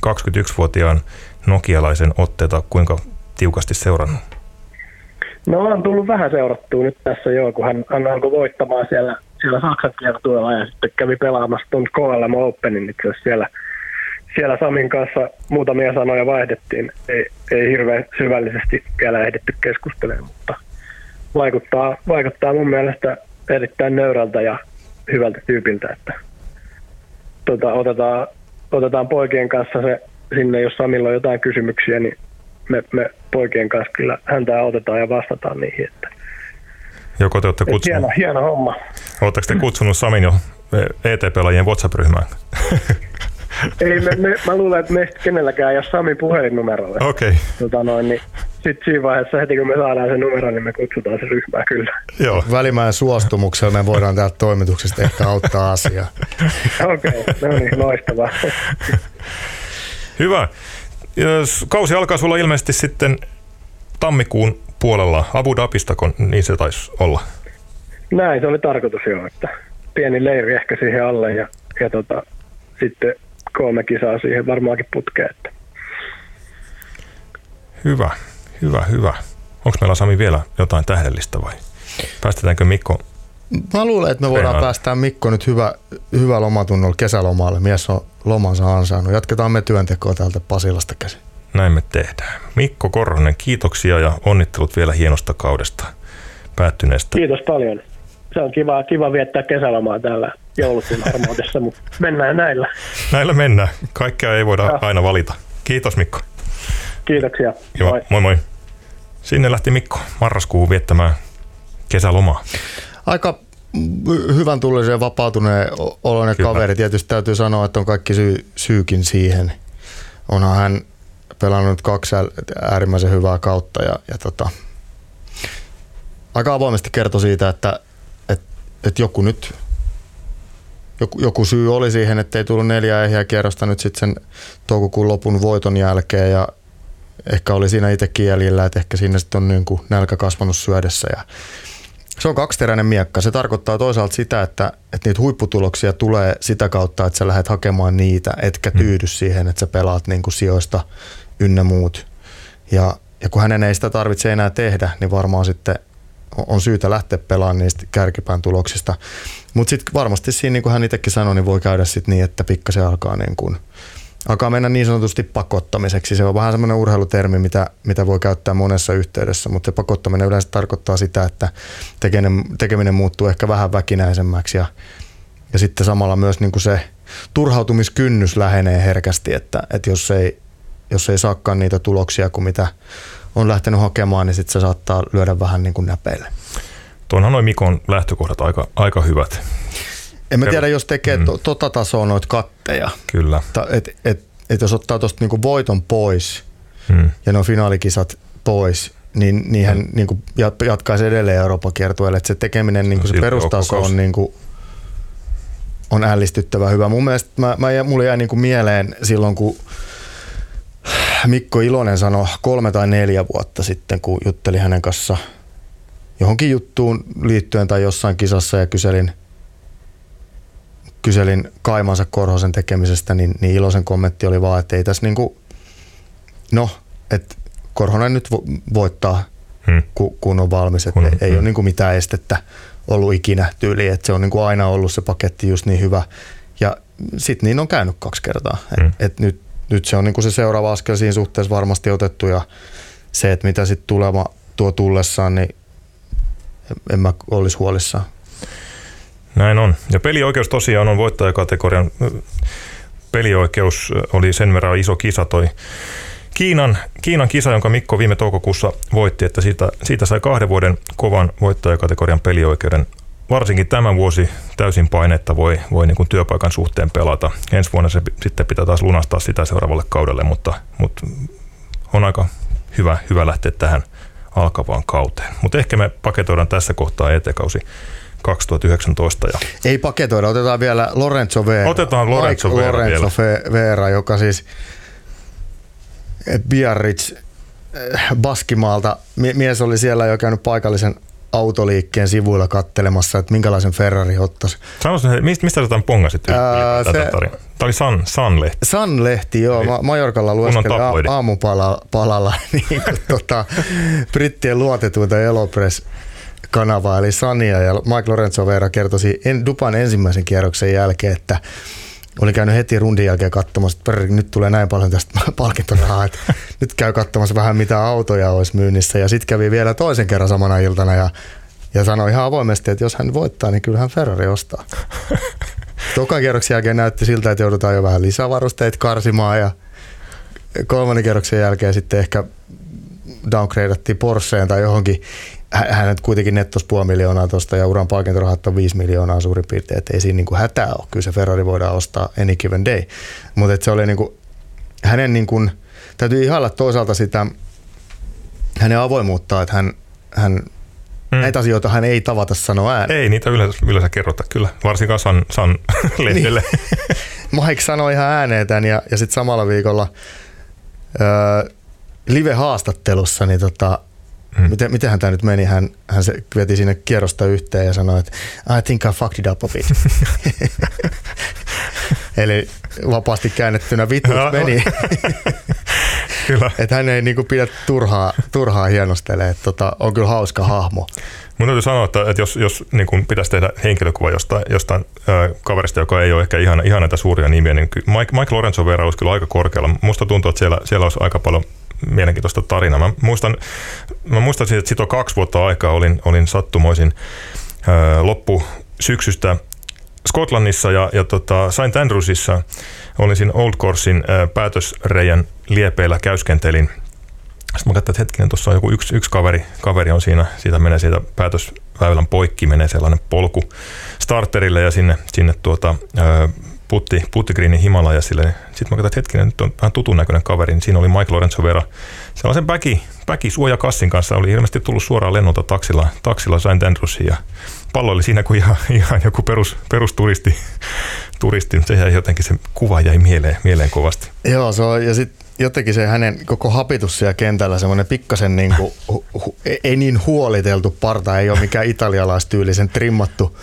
Speaker 1: 21-vuotiaan nokialaisen otteita kuinka tiukasti seurannut?
Speaker 3: No on tullut vähän seurattua nyt tässä joo, kun hän, hän alkoi voittamaan siellä, siellä Saksan kiertueella ja sitten kävi pelaamassa tuon KLM Openin itse siellä – siellä Samin kanssa muutamia sanoja vaihdettiin. Ei, ei hirveän syvällisesti vielä ehditty keskustelemaan, mutta vaikuttaa, vaikuttaa mun mielestä erittäin nöyrältä ja hyvältä tyypiltä, että tota, otetaan, otetaan poikien kanssa se sinne, jos Samilla on jotain kysymyksiä, niin me, me poikien kanssa kyllä häntä otetaan ja vastataan niihin. Että
Speaker 1: Joko te olette kutsunut...
Speaker 3: Hieno, hieno homma.
Speaker 1: Oletteko te kutsunut Samin jo ET-pelaajien WhatsApp-ryhmään?
Speaker 3: Ei, me, me, mä luulen, että meistä kenelläkään ei ole Sami puhelinnumerolle.
Speaker 1: Okei. Okay.
Speaker 3: Tota noin, niin sitten siinä vaiheessa heti kun me saadaan se numero, niin me kutsutaan se ryhmää kyllä.
Speaker 2: Joo. Välimäen suostumuksella me voidaan täältä toimituksesta ehkä auttaa asiaa.
Speaker 3: Okei, okay, no niin, loistavaa.
Speaker 1: Hyvä. Kausi alkaa sulla ilmeisesti sitten tammikuun puolella Abu Dhabistako, niin se taisi olla.
Speaker 3: Näin, se oli tarkoitus jo, että pieni leiri ehkä siihen alle ja, ja tota, sitten kolme kisaa siihen varmaankin putkeen. Että.
Speaker 1: Hyvä, hyvä, hyvä. Onko meillä Sami vielä jotain tähdellistä vai päästetäänkö Mikko
Speaker 2: Mä luulen, että me voidaan Rehaan. päästää Mikko nyt hyvä, hyvä lomatunnolla kesälomalle. Mies on lomansa ansainnut. Jatketaan me työntekoa täältä Pasilasta käsin.
Speaker 1: Näin me tehdään. Mikko Korhonen, kiitoksia ja onnittelut vielä hienosta kaudesta päättyneestä.
Speaker 3: Kiitos paljon. Se on kiva, kiva viettää kesälomaa täällä joulukuun mutta mennään näillä.
Speaker 1: Näillä mennään. Kaikkea ei voida ja. aina valita. Kiitos Mikko.
Speaker 3: Kiitoksia.
Speaker 1: Joo, moi. moi moi. Sinne lähti Mikko marraskuun viettämään kesälomaa.
Speaker 2: Aika hyvän tullisen vapautuneen oloinen kaveri. Tietysti täytyy sanoa, että on kaikki syy, syykin siihen. Onhan hän pelannut kaksi äärimmäisen hyvää kautta ja, ja tota, aika avoimesti kertoi siitä, että, että, että joku nyt joku, joku syy oli siihen, että ei tullut neljä ehjää kierrosta nyt sitten sen toukokuun lopun voiton jälkeen ja ehkä oli siinä itsekin jäljellä, että ehkä siinä sitten on niin kuin nälkä kasvanut syödessä ja se on kaksiteräinen miekka. Se tarkoittaa toisaalta sitä, että, että niitä huipputuloksia tulee sitä kautta, että sä lähdet hakemaan niitä, etkä hmm. tyydy siihen, että sä pelaat niin kuin sijoista ynnä muut. Ja, ja kun hänen ei sitä tarvitse enää tehdä, niin varmaan sitten on syytä lähteä pelaamaan niistä kärkipään tuloksista. Mutta sitten varmasti siinä, niin kuin hän itsekin sanoi, niin voi käydä sitten niin, että pikkasen alkaa, niin kuin, alkaa mennä niin sanotusti pakottamiseksi. Se on vähän semmoinen urheilutermi, mitä, mitä voi käyttää monessa yhteydessä, mutta se pakottaminen yleensä tarkoittaa sitä, että tekeminen, tekeminen muuttuu ehkä vähän väkinäisemmäksi ja, ja sitten samalla myös niin kuin se turhautumiskynnys lähenee herkästi, että, että jos ei, jos ei saakaan niitä tuloksia kuin mitä on lähtenyt hakemaan, niin sitten se saattaa lyödä vähän niin kuin näpeille.
Speaker 1: Tuonhan noin Mikon lähtökohdat aika, aika hyvät.
Speaker 2: En mä tiedä, jos tekee mm. to, tota tasoa noita katteja.
Speaker 1: Kyllä.
Speaker 2: Että et, et, et jos ottaa tuosta niinku voiton pois mm. ja nuo finaalikisat pois, niin, niin hän mm. niinku jatkaisi edelleen Euroopan kiertueelle. Että se tekeminen, niinku no, se perustaso on, niinku, on ällistyttävä hyvä. Mun mielestä mä, mä, mulle jäi niinku mieleen silloin, kun Mikko Ilonen sanoi kolme tai neljä vuotta sitten, kun jutteli hänen kanssa johonkin juttuun liittyen tai jossain kisassa ja kyselin, kyselin Kaimansa Korhosen tekemisestä, niin, niin Ilosen kommentti oli vaan, että ei tässä niinku, no, että Korhonen nyt voittaa, hmm. kun, kun on valmis, että hmm. ei hmm. ole niinku mitään estettä ollut ikinä tyyli, että se on niinku aina ollut se paketti just niin hyvä. Ja sitten niin on käynyt kaksi kertaa. Hmm. Et, et nyt nyt se on niin kuin se seuraava askel siinä suhteessa varmasti otettu ja se, että mitä sitten tulema tuo tullessaan, niin en mä olisi huolissaan.
Speaker 1: Näin on. Ja pelioikeus tosiaan on voittajakategorian pelioikeus oli sen verran iso kisa toi Kiinan, Kiinan kisa, jonka Mikko viime toukokuussa voitti, että siitä, siitä sai kahden vuoden kovan voittajakategorian pelioikeuden varsinkin tämä vuosi täysin painetta voi, voi niin kuin työpaikan suhteen pelata. Ensi vuonna se sitten pitää taas lunastaa sitä seuraavalle kaudelle, mutta, mutta on aika hyvä, hyvä lähteä tähän alkavaan kauteen. Mutta ehkä me paketoidaan tässä kohtaa ET-kausi 2019. Ja
Speaker 2: Ei paketoida, otetaan vielä Lorenzo Vera.
Speaker 1: Otetaan Lorenzo Vera
Speaker 2: Lorenzo vielä. Vera, joka siis Biarritz eh, Baskimaalta, mies oli siellä jo käynyt paikallisen autoliikkeen sivuilla kattelemassa, että minkälaisen Ferrari ottaisi.
Speaker 1: Sanoisin, mistä, mistä sä pongasit Ää, se, Tämä oli Sun, Sun-lehti.
Speaker 2: Sun-lehti, joo. Ma- Majorkalla lueskelin aamupalalla [LAUGHS] niin, tota, brittien luotetuinta Elopress kanavaa, eli Sania ja Mike Lorenzo Vera kertoisi en, Dupan ensimmäisen kierroksen jälkeen, että oli käynyt heti rundin jälkeen katsomassa, että nyt tulee näin paljon tästä [LAUGHS] palkintorahaa, että nyt käy katsomassa vähän mitä autoja olisi myynnissä. Ja sitten kävi vielä toisen kerran samana iltana ja, ja sanoi ihan avoimesti, että jos hän voittaa, niin kyllähän Ferrari ostaa. [LAUGHS] Tokan kierroksen jälkeen näytti siltä, että joudutaan jo vähän lisävarusteita karsimaan ja kolmannen kierroksen jälkeen sitten ehkä downgradeattiin Porscheen tai johonkin hänet kuitenkin nettos puoli miljoonaa tuosta ja uran palkintorahat on 5 miljoonaa suurin piirtein, että ei siinä niinku hätää ole. Kyllä se Ferrari voidaan ostaa any given day. Mutta se oli niinku, hänen niinku, täytyy ihailla toisaalta sitä hänen avoimuuttaa, että hän, hän mm. näitä asioita hän ei tavata sanoa ääneen.
Speaker 1: Ei niitä yleensä, yleensä kerrota kyllä, varsinkaan San, San [LAUGHS] lehdelle.
Speaker 2: niin. [LAUGHS] Mike sanoi ihan ääneen tämän ja, ja sitten samalla viikolla öö, live-haastattelussa niin tota, Mm. Miten, mitenhän tämä nyt meni? Hän, hän se veti sinne kierrosta yhteen ja sanoi, että I think I fucked it up a bit. [LAUGHS] Eli vapaasti käännettynä vittu meni. [LAUGHS] kyllä. Että hän ei niinku pidä turhaa, turhaa hienostele. Että tota, on kyllä hauska hahmo.
Speaker 1: Mun täytyy sanoa, että, että jos, jos niin kun pitäisi tehdä henkilökuva jostain, jostain äh, kaverista, joka ei ole ehkä ihan, ihan näitä suuria nimiä, niin Mike, Mike Lorenzo Vera olisi kyllä aika korkealla. Musta tuntuu, että siellä, siellä olisi aika paljon mielenkiintoista tarinaa. Mä muistan, mä muistan että siitä on kaksi vuotta aikaa olin, olin sattumoisin loppu syksystä Skotlannissa ja, ja tota, St. Andrewsissa olin siinä Old Coursin ää, päätösreijän liepeillä käyskentelin Sitten mä katsoin, että hetkinen, tuossa on joku yksi, yksi kaveri, kaveri on siinä, siitä menee siitä päätösväylän poikki, menee sellainen polku starterille ja sinne, sinne tuota, putti, puttigriinin Himalajasille. Sitten mä katsoin, että hetkinen, nyt on vähän tutun näköinen kaveri, niin siinä oli Mike Lorenzo Vera. Sellaisen väki, väki suojakassin kanssa oli ilmeisesti tullut suoraan lennolta taksilla, taksilla Saint Andrewsiin ja pallo oli siinä kuin ihan, [LAUGHS] ihan joku perus, perusturisti. Turisti. Se jäi jotenkin, se kuva jäi mieleen, mieleen kovasti.
Speaker 2: Joo, se on, ja sitten jotenkin se hänen koko hapitus siellä kentällä, semmoinen pikkasen niin kuin, [LAUGHS] hu, hu, ei niin huoliteltu parta, ei ole mikään italialaistyylisen trimmattu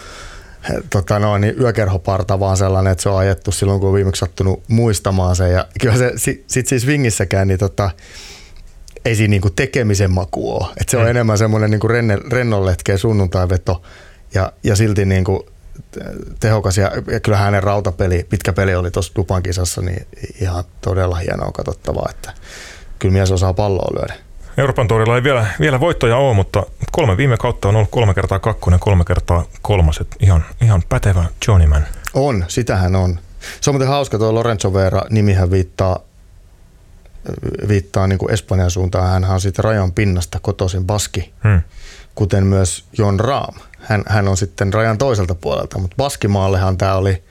Speaker 2: tota no, niin yökerhoparta, vaan sellainen, että se on ajettu silloin, kun on viimeksi sattunut muistamaan sen. Ja kyllä se sitten siis Wingissäkään, niin tota, ei siinä niinku tekemisen maku ole. Et se on mm. enemmän semmoinen niinku rennonletkeä sunnuntai-veto ja, ja silti niinku tehokas. Ja, ja kyllähän hänen rautapeli, pitkä peli oli tuossa Dupan kisassa, niin ihan todella hienoa katsottavaa, että kyllä mies osaa palloa lyödä.
Speaker 1: Euroopan torilla ei vielä, vielä voittoja ole, mutta kolme viime kautta on ollut kolme kertaa kakkonen, kolme kertaa kolmas. Et ihan, ihan pätevä Johnnyman.
Speaker 2: On, sitähän on. Se on muuten hauska, tuo Lorenzo Vera nimihän viittaa, viittaa niin kuin Espanjan suuntaan. Hän on siitä rajan pinnasta kotoisin baski, hmm. kuten myös Jon Raam. Hän, hän on sitten rajan toiselta puolelta, mutta Baskimaallehan tämä oli,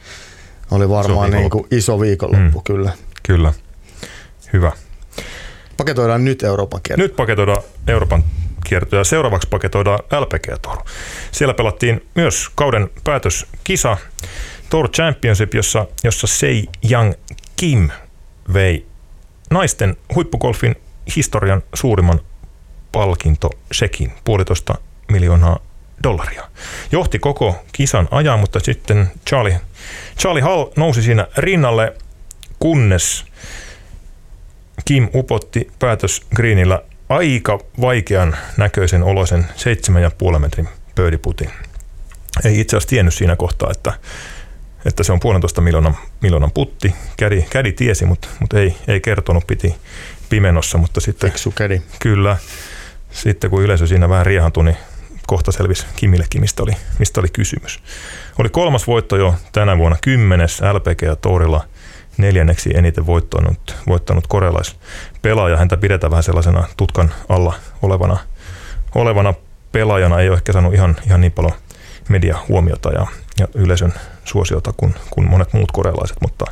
Speaker 2: oli varmaan iso, niin kuin iso viikonloppu, hmm. kyllä.
Speaker 1: Kyllä, hyvä.
Speaker 2: Paketoidaan nyt Euroopan kierto.
Speaker 1: Nyt paketoidaan Euroopan kierto ja seuraavaksi paketoidaan LPG Tour. Siellä pelattiin myös kauden päätöskisa Tour Championship, jossa, jossa Sei Young Kim vei naisten huippugolfin historian suurimman palkintosekin, puolitoista miljoonaa dollaria. Johti koko kisan ajan, mutta sitten Charlie, Charlie Hall nousi siinä rinnalle, kunnes Kim upotti päätös Greenillä aika vaikean näköisen oloisen 7,5 metrin pöydiputin. Ei itse asiassa tiennyt siinä kohtaa, että, että se on puolentoista miljoonan, miljoonan putti. Kädi, kädi tiesi, mutta, mutta ei, ei kertonut, piti pimenossa. Mutta sitten,
Speaker 2: Fiksu kädi.
Speaker 1: Kyllä. Sitten kun yleisö siinä vähän riehantui, niin kohta selvisi Kimillekin, mistä oli, mistä oli kysymys. Oli kolmas voitto jo tänä vuonna, kymmenes LPG ja Torilla – neljänneksi eniten voittanut, voittanut korealaispelaaja. Häntä pidetään vähän sellaisena tutkan alla olevana, olevana pelaajana. Ei ole ehkä saanut ihan, ihan niin paljon media huomiota ja, ja yleisön suosiota kuin, kuin monet muut korealaiset, mutta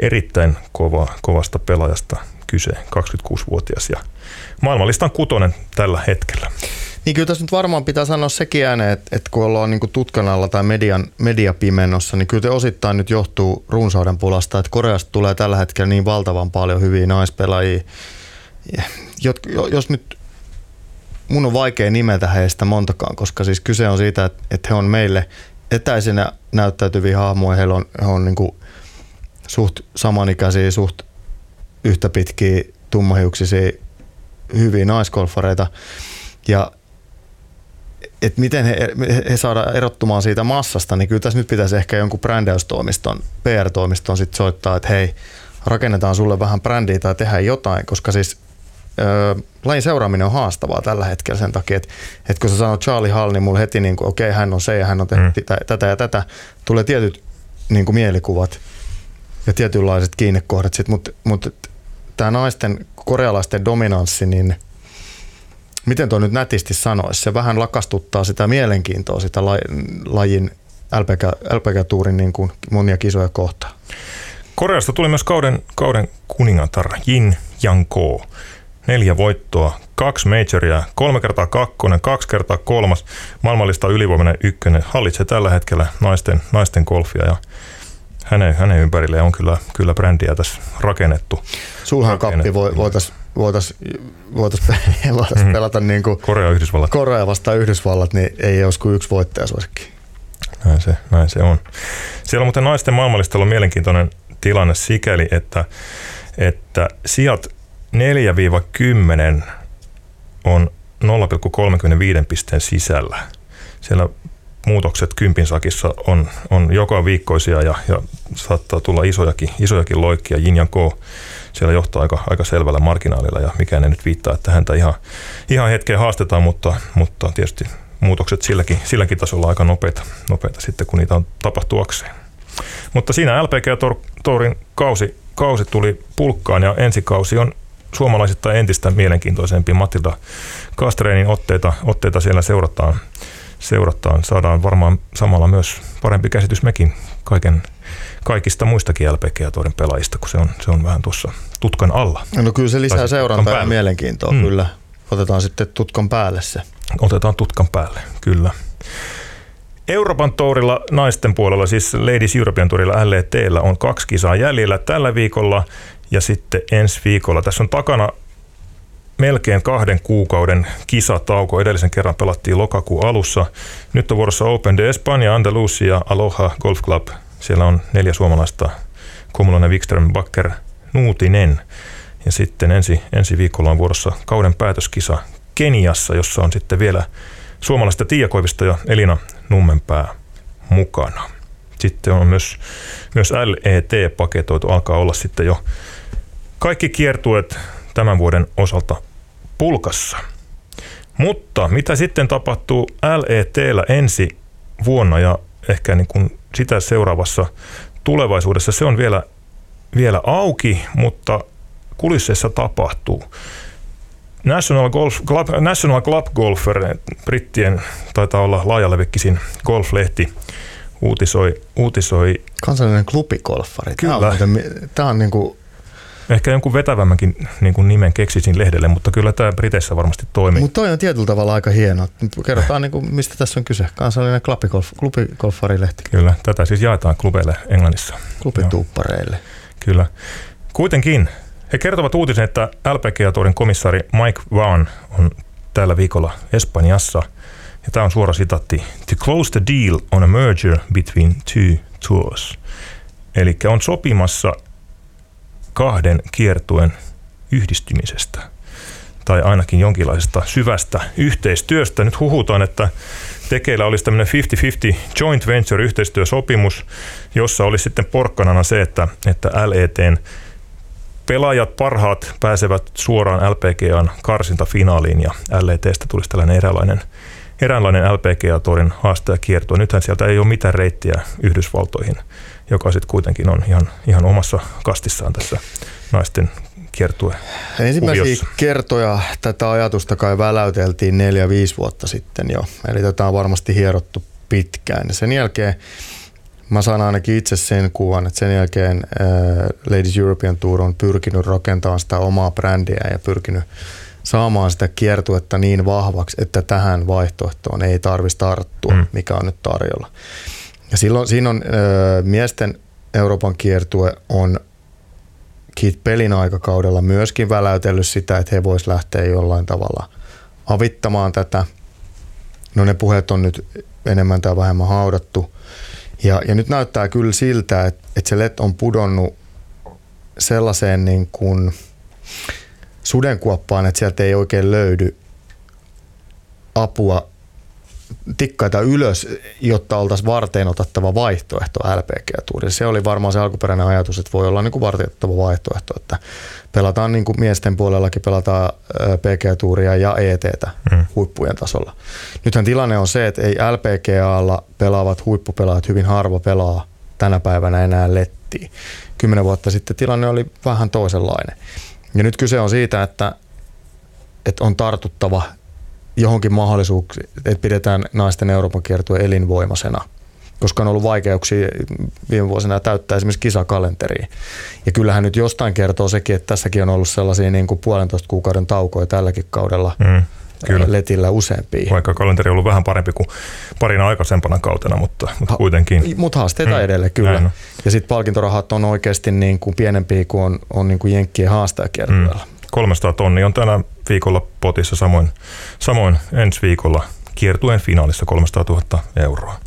Speaker 1: erittäin kova, kovasta pelaajasta kyse, 26-vuotias ja maailmanlistan kutonen tällä hetkellä.
Speaker 2: Niin kyllä tässä nyt varmaan pitää sanoa sekin ääneen, että, että kun ollaan niin tutkan alla tai median, mediapimenossa, niin kyllä te osittain nyt johtuu runsauden pulasta, että Koreasta tulee tällä hetkellä niin valtavan paljon hyviä naispelaajia. Jos nyt mun on vaikea nimetä heistä montakaan, koska siis kyse on siitä, että, että he on meille etäisenä näyttäytyviä hahmoja, heillä on, he on niin kuin suht samanikäisiä, suht yhtä pitkiä, tummahiuksisia, hyviä naiskolfareita. Ja että miten he, he saadaan erottumaan siitä massasta, niin kyllä tässä nyt pitäisi ehkä jonkun brändäystoimiston, PR-toimiston sitten soittaa, että hei, rakennetaan sulle vähän brändiä tai tehdään jotain, koska siis ö, lajin seuraaminen on haastavaa tällä hetkellä sen takia, että, että kun sä sanot Charlie Hall, niin mulle heti niin kuin, okei, okay, hän on se ja hän on tehnyt mm. tätä ja tätä, tulee tietyt niin kuin mielikuvat ja tietynlaiset kiinnekohdat, mutta, mutta tämä naisten, korealaisten dominanssi, niin – miten tuo nyt nätisti sanoisi, se vähän lakastuttaa sitä mielenkiintoa sitä lajin LPG, LPG-tuurin niin kuin monia kisoja kohtaan.
Speaker 1: Koreasta tuli myös kauden, kauden kuningatar Jin Yang Ko. Neljä voittoa, kaksi majoria, kolme kertaa kakkonen, kaksi kertaa kolmas. Maailmallista ylivoimainen ykkönen. Hallitsee tällä hetkellä naisten, naisten golfia ja hänen, hänen ympärilleen on kyllä, kyllä brändiä tässä rakennettu.
Speaker 2: Sulhan kappi voitaisiin voitaisiin voitais, voitais [LAUGHS] mm. pelata niin kuin
Speaker 1: Korea Yhdysvallat.
Speaker 2: Korea vastaan Yhdysvallat, niin ei olisi kuin yksi suosikki.
Speaker 1: Näin se, näin se on. Siellä on muuten naisten maailmallistelu on mielenkiintoinen tilanne sikäli, että, että sijat 4-10 on 0,35 pisteen sisällä. Siellä muutokset kympin sakissa on, on joka viikkoisia ja, ja saattaa tulla isojakin, isojakin loikkia. Jin ja siellä johtaa aika, aika selvällä marginaalilla ja mikään ei nyt viittaa, että häntä ihan, ihan hetkeen haastetaan, mutta, mutta tietysti muutokset silläkin, silläkin tasolla aika nopeita, nopeita sitten, kun niitä on tapahtuakseen. Mutta siinä LPG Tourin kausi, kausi tuli pulkkaan ja ensi kausi on suomalaisista entistä mielenkiintoisempi. Matilda Kastreenin otteita, otteita siellä seurataan, seurataan. Saadaan varmaan samalla myös parempi käsitys mekin kaiken, kaikista muistakin LPG-toiden pelaajista, kun se on, se on vähän tuossa tutkan alla.
Speaker 2: No kyllä se lisää seurantaa ja mielenkiintoa mm. kyllä. Otetaan sitten tutkan päälle se.
Speaker 1: Otetaan tutkan päälle, kyllä. Euroopan tourilla naisten puolella, siis Ladies European Tourilla LETllä on kaksi kisaa jäljellä tällä viikolla ja sitten ensi viikolla. Tässä on takana melkein kahden kuukauden kisatauko. Edellisen kerran pelattiin lokakuun alussa. Nyt on vuorossa Open de España, Andalusia, Aloha Golf Club. Siellä on neljä suomalaista, Kumulainen, Wikström, Bakker, Nuutinen. Ja sitten ensi, ensi viikolla on vuorossa kauden päätöskisa Keniassa, jossa on sitten vielä suomalaista Tiia Koivisto ja Elina Nummenpää mukana. Sitten on myös, myös LET paketoitu, alkaa olla sitten jo kaikki kiertueet tämän vuoden osalta pulkassa. Mutta mitä sitten tapahtuu LETllä ensi vuonna ja ehkä niin kuin sitä seuraavassa tulevaisuudessa, se on vielä, vielä auki, mutta kulisseissa tapahtuu. National, Golf, Club, National Club Golfer, brittien taitaa olla laajalevikkisin golflehti, uutisoi, uutisoi
Speaker 2: Kansallinen klubigolfari.
Speaker 1: Kyllä.
Speaker 2: Tämä on, tämä on niin kuin
Speaker 1: Ehkä jonkun vetävämmänkin niin kuin nimen keksisin lehdelle, mutta kyllä tämä Briteissä varmasti toimii.
Speaker 2: Mutta toi on tietyllä tavalla aika hieno. Kerrotaan, niin kuin, mistä tässä on kyse. Kansallinen klubigolf, klubigolfarilehti.
Speaker 1: Kyllä, tätä siis jaetaan klubeille Englannissa.
Speaker 2: Klubituuppareille.
Speaker 1: Kyllä. Kuitenkin he kertovat uutisen, että LPGA-tourin komissaari Mike Vaughan on tällä viikolla Espanjassa. Ja tämä on suora sitaatti. To close the deal on a merger between two tours. Eli on sopimassa kahden kiertuen yhdistymisestä tai ainakin jonkinlaisesta syvästä yhteistyöstä. Nyt huhutaan, että tekeillä olisi tämmöinen 50-50 joint venture yhteistyösopimus, jossa olisi sitten porkkanana se, että, että LETn pelaajat parhaat pääsevät suoraan LPGAn karsintafinaaliin ja LETstä tulisi tällainen eräänlainen, eräänlainen LPGA-torin haastajakiertue. Nythän sieltä ei ole mitään reittiä Yhdysvaltoihin, joka sitten kuitenkin on ihan, ihan omassa kastissaan tässä naisten kiertue.
Speaker 2: Ensimmäisiä
Speaker 1: kuviossa.
Speaker 2: kertoja tätä ajatusta kai väläyteltiin neljä viisi vuotta sitten jo. Eli tätä on varmasti hierottu pitkään. Ja sen jälkeen Mä saan ainakin itse sen kuvan, että sen jälkeen äh, Ladies European Tour on pyrkinyt rakentamaan sitä omaa brändiä ja pyrkinyt saamaan sitä kiertuetta niin vahvaksi, että tähän vaihtoehtoon ei tarvitsisi tarttua, mm. mikä on nyt tarjolla. Ja silloin siinä on äh, miesten Euroopan kiertue on Keith Pelin aikakaudella myöskin väläytellyt sitä, että he vois lähteä jollain tavalla avittamaan tätä. No ne puheet on nyt enemmän tai vähemmän haudattu. Ja, ja nyt näyttää kyllä siltä, että, että se LED on pudonnut sellaiseen niin kuin sudenkuoppaan, että sieltä ei oikein löydy apua tikkaita ylös, jotta oltaisiin varteen otettava vaihtoehto lpg Se oli varmaan se alkuperäinen ajatus, että voi olla niin kuin varteenotettava vaihtoehto, että pelataan niin kuin miesten puolellakin pelataan PG-tuuria ja ETtä mm. huippujen tasolla. Nythän tilanne on se, että ei LPGAlla pelaavat huippupelaajat hyvin harva pelaa tänä päivänä enää lettiin. Kymmenen vuotta sitten tilanne oli vähän toisenlainen. Ja nyt kyse on siitä, että, että on tartuttava johonkin mahdollisuuksiin, että pidetään naisten Euroopan kiertue elinvoimaisena koska on ollut vaikeuksia viime vuosina täyttää esimerkiksi kisakalenteriin. Ja kyllähän nyt jostain kertoo sekin, että tässäkin on ollut sellaisia niin kuin puolentoista kuukauden taukoja tälläkin kaudella mm, kyllä. letillä useampia.
Speaker 1: Vaikka kalenteri on ollut vähän parempi kuin parina aikaisempana kautena, mutta, mutta kuitenkin.
Speaker 2: Mutta haasteita mm, edelleen kyllä. Näin. Ja sitten palkintorahat on oikeasti niin kuin pienempiä kuin on, on niin kuin Jenkkien haastajakiertueella. Mm.
Speaker 1: 300 tonnia on tänä viikolla potissa, samoin, samoin ensi viikolla kiertueen finaalissa 300 000 euroa.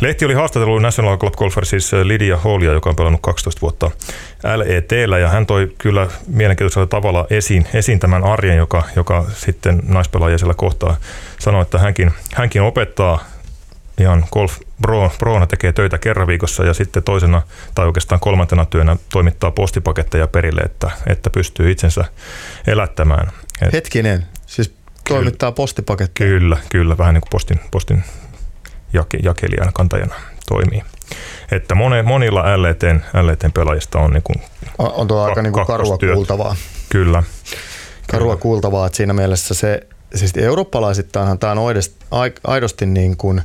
Speaker 1: Lehti oli haastatellut National Club Golfer, siis Lydia Hallia, joka on pelannut 12 vuotta LETllä, ja hän toi kyllä mielenkiintoisella tavalla esiin, esiin tämän arjen, joka, joka sitten naispelaajia siellä kohtaa sanoi, että hänkin, hänkin opettaa ihan golf pro, proona tekee töitä kerran viikossa ja sitten toisena tai oikeastaan kolmantena työnä toimittaa postipaketteja perille, että, että pystyy itsensä elättämään.
Speaker 2: Et, Hetkinen, siis toimittaa postipaketteja?
Speaker 1: Kyllä, kyllä, vähän niin kuin postin, postin jake, jakelijana, kantajana toimii. Että moni, monilla LETn, LETn pelaajista on niin kuin
Speaker 2: on, on tuo aika niin kuin karua kuultavaa.
Speaker 1: Kyllä.
Speaker 2: Karua kuultavaa, että siinä mielessä se, siis eurooppalaisittainhan tämä on aidosti niin kuin,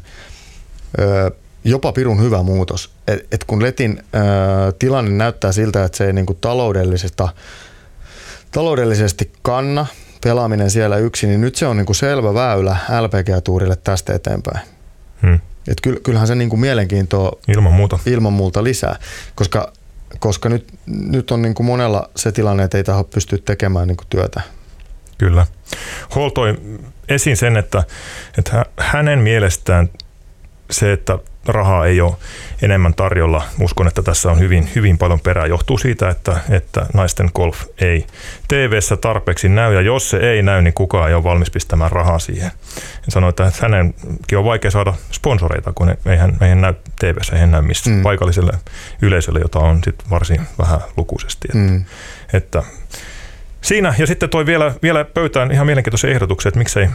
Speaker 2: ö, jopa pirun hyvä muutos. Et, et kun Letin ö, tilanne näyttää siltä, että se ei niin kuin taloudellisesta, taloudellisesti kanna pelaaminen siellä yksin, niin nyt se on niin kuin selvä väylä LPG-tuurille tästä eteenpäin. Hmm. Et kyllähän se niin kuin mielenkiintoa
Speaker 1: ilman muuta.
Speaker 2: ilman muuta lisää, koska, koska nyt, nyt on niin kuin monella se tilanne, että ei taho pysty tekemään niin kuin työtä.
Speaker 1: Kyllä. Hall toi esiin sen, että, että hänen mielestään se, että rahaa ei ole enemmän tarjolla. Uskon, että tässä on hyvin, hyvin paljon perää. Johtuu siitä, että, että naisten golf ei tv tarpeeksi näy, ja jos se ei näy, niin kukaan ei ole valmis pistämään rahaa siihen. Hän sanoi, että hänenkin on vaikea saada sponsoreita, kun eihän, eihän näy tv eihän näy missä mm. paikalliselle yleisölle, jota on sit varsin vähän lukuisesti. Että, mm. että siinä, ja sitten toi vielä, vielä pöytään ihan mielenkiintoisen ehdotuksen, että miksei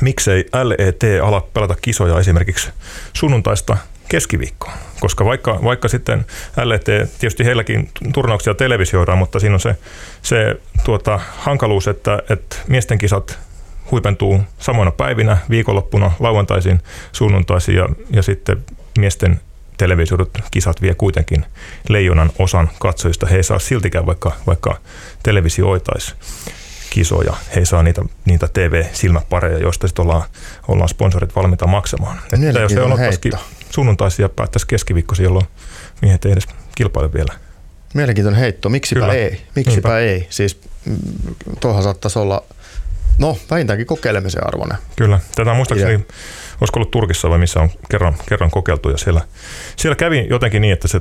Speaker 1: miksei LET ala pelata kisoja esimerkiksi sunnuntaista keskiviikkoon. Koska vaikka, vaikka sitten LET, tietysti heilläkin turnauksia televisioidaan, mutta siinä on se, se tuota, hankaluus, että, että miesten kisat huipentuu samoina päivinä, viikonloppuna, lauantaisin, sunnuntaisin ja, ja sitten miesten televisioidut kisat vie kuitenkin leijonan osan katsojista. He ei saa siltikään, vaikka, vaikka televisioitaisiin kisoja. He saa niitä, niitä TV-silmäpareja, joista sitten ollaan, ollaan sponsorit valmiita maksamaan. Että jos he aloittaisikin sunnuntaisia päättäisi keskiviikkoisin, jolloin miehet ei edes kilpaile vielä.
Speaker 2: Mielenkiintoinen heitto. Miksipä Kyllä. ei? Miksipä Niinpä. ei? Siis mm, tuohan saattaisi olla, no vähintäänkin kokeilemisen arvoinen.
Speaker 1: Kyllä. Tätä muistaakseni, olisiko ollut Turkissa vai missä on kerran, kerran kokeiltu ja siellä, siellä kävi jotenkin niin, että se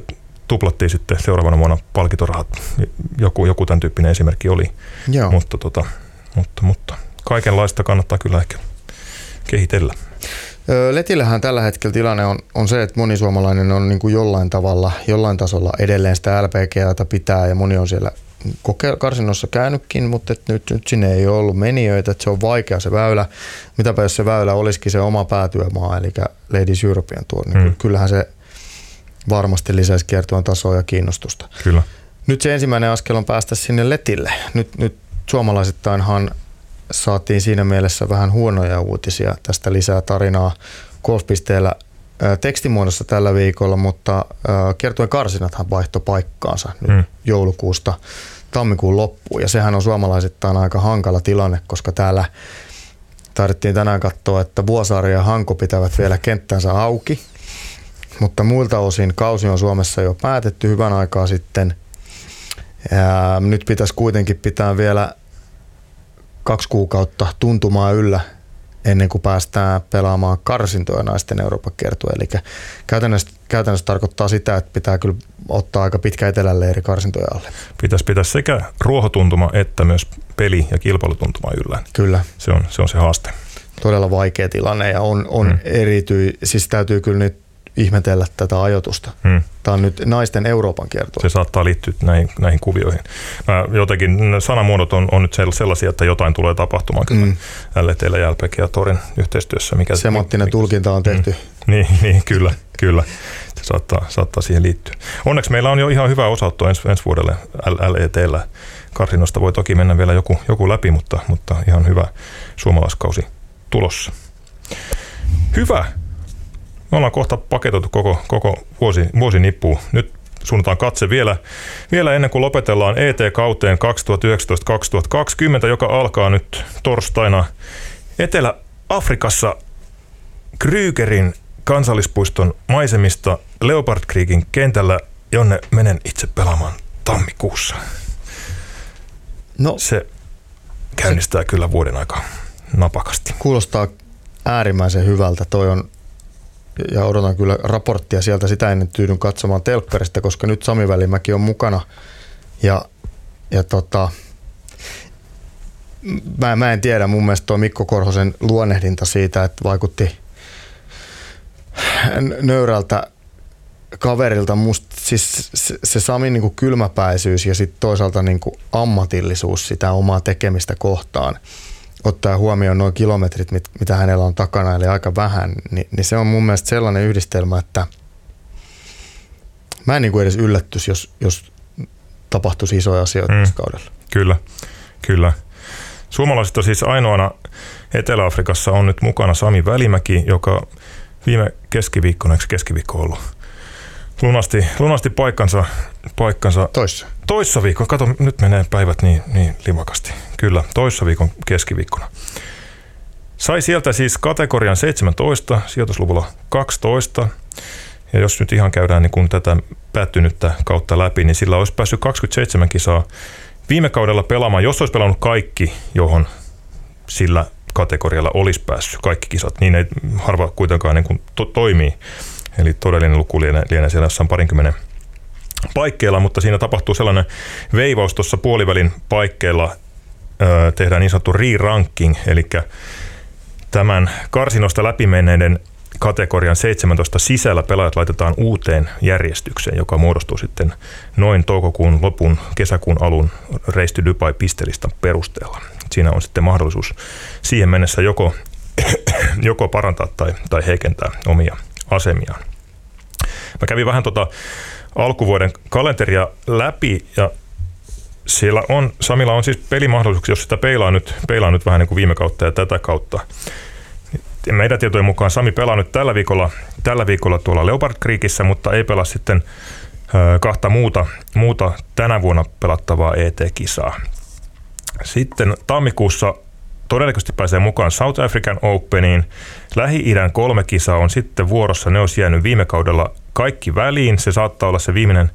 Speaker 1: tuplattiin sitten seuraavana vuonna palkitorahat. Joku, joku tämän tyyppinen esimerkki oli. Joo. Mutta, tota, mutta, mutta kaikenlaista kannattaa kyllä ehkä kehitellä.
Speaker 2: Letillähän tällä hetkellä tilanne on, on se, että moni suomalainen on niin kuin jollain tavalla, jollain tasolla edelleen sitä LPGAta pitää ja moni on siellä karsinnossa käynytkin, mutta et nyt, nyt sinne ei ole ollut menijöitä, että se on vaikea se väylä. Mitäpä jos se väylä olisikin se oma päätyömaa, eli Ladies European Tour, niin hmm. kyllähän se varmasti lisäisi kiertueen tasoa ja kiinnostusta.
Speaker 1: Kyllä.
Speaker 2: Nyt se ensimmäinen askel on päästä sinne letille. Nyt, nyt suomalaisittainhan saatiin siinä mielessä vähän huonoja uutisia tästä lisää tarinaa golfpisteellä tekstimuodossa tällä viikolla, mutta kiertueen karsinathan vaihto paikkaansa nyt hmm. joulukuusta tammikuun loppuun. Ja sehän on suomalaisittain aika hankala tilanne, koska täällä taidettiin tänään katsoa, että Vuosaari ja Hanko pitävät vielä kenttänsä auki mutta muilta osin kausi on Suomessa jo päätetty hyvän aikaa sitten. Ja nyt pitäisi kuitenkin pitää vielä kaksi kuukautta tuntumaa yllä ennen kuin päästään pelaamaan karsintoja naisten Euroopan kiertua. Eli käytännössä, käytännössä tarkoittaa sitä, että pitää kyllä ottaa aika pitkä etelänleiri karsintoja alle.
Speaker 1: Pitäisi pitää sekä ruohotuntuma että myös peli- ja kilpailutuntuma yllä.
Speaker 2: Kyllä.
Speaker 1: Se on se, on se haaste.
Speaker 2: Todella vaikea tilanne ja on, on hmm. erity, siis täytyy kyllä nyt ihmetellä tätä ajoitusta. Hmm. Tämä on nyt naisten Euroopan kierto.
Speaker 1: Se saattaa liittyä näihin, näihin kuvioihin. Mä jotenkin sanamuodot on, on nyt sellaisia, että jotain tulee tapahtumaan kyllä mm. LTL ja LPG ja Torin yhteistyössä.
Speaker 2: Mikä, Semanttinen mikä, tulkinta on tehty.
Speaker 1: Mm. Niin, [LAUGHS] niin, kyllä, kyllä. Se saattaa, saattaa siihen liittyä. Onneksi meillä on jo ihan hyvä osautto ensi, ensi vuodelle LETllä. Karsinnosta voi toki mennä vielä joku, joku läpi, mutta, mutta ihan hyvä suomalaiskausi tulossa. Hyvä. Me ollaan kohta paketoitu koko, koko vuosi, vuosi nippuun. Nyt suunnataan katse vielä, vielä ennen kuin lopetellaan ET-kauteen 2019-2020, joka alkaa nyt torstaina Etelä-Afrikassa Krygerin kansallispuiston maisemista Leopard Creekin kentällä, jonne menen itse pelaamaan tammikuussa. No, se käynnistää se, kyllä vuoden aikaa napakasti.
Speaker 2: Kuulostaa äärimmäisen hyvältä. Toi on ja odotan kyllä raporttia sieltä. Sitä ennen tyydyn katsomaan telkkarista, koska nyt Sami Välimäki on mukana. Ja, ja tota, mä, mä en tiedä, mun mielestä tuo Mikko Korhosen luonnehdinta siitä, että vaikutti nöyrältä kaverilta. Musta siis se, Samin niin kylmäpäisyys ja sitten toisaalta niin ammatillisuus sitä omaa tekemistä kohtaan – ottaa huomioon nuo kilometrit, mit, mitä hänellä on takana, eli aika vähän, niin, niin se on mun mielestä sellainen yhdistelmä, että mä en niin kuin edes yllättys, jos, jos tapahtuisi isoja asioita mm. kaudella.
Speaker 1: Kyllä, kyllä. Suomalaiset on siis ainoana Etelä-Afrikassa on nyt mukana Sami Välimäki, joka viime keskiviikkona, eikö keskiviikko ollut, lunasti, lunasti paikkansa, paikkansa
Speaker 2: Toissa.
Speaker 1: toissa viikko. Kato, nyt menee päivät niin, niin limakasti. Kyllä, toissa viikon keskiviikkona. Sai sieltä siis kategorian 17, sijoitusluvulla 12. Ja jos nyt ihan käydään niin kun tätä päättynyttä kautta läpi, niin sillä olisi päässyt 27 kisaa viime kaudella pelaamaan, jos olisi pelannut kaikki, johon sillä kategorialla olisi päässyt kaikki kisat. Niin ei harva kuitenkaan niin kuin to- toimii. Eli todellinen luku lienee, lienee siellä jossain parinkymmenen paikkeilla, mutta siinä tapahtuu sellainen veivaus tuossa puolivälin paikkeilla, öö, tehdään niin sanottu re-ranking, eli tämän karsinosta läpimenneiden kategorian 17 sisällä pelaajat laitetaan uuteen järjestykseen, joka muodostuu sitten noin toukokuun lopun, kesäkuun alun Race Dubai pistelistan perusteella. Siinä on sitten mahdollisuus siihen mennessä joko, [COUGHS] joko parantaa tai, tai heikentää omia asemiaan. Mä kävin vähän tota alkuvuoden kalenteria läpi ja siellä on, Samilla on siis pelimahdollisuuksia, jos sitä peilaa nyt, peilaa nyt vähän niin kuin viime kautta ja tätä kautta. Meidän tietojen mukaan Sami pelaa nyt tällä viikolla, tällä viikolla tuolla Leopard Creekissä, mutta ei pelaa sitten kahta muuta, muuta tänä vuonna pelattavaa ET-kisaa. Sitten tammikuussa todennäköisesti pääsee mukaan South African Openiin. Lähi-idän kolme kisaa on sitten vuorossa. Ne olisi jäänyt viime kaudella kaikki väliin. Se saattaa olla se viimeinen,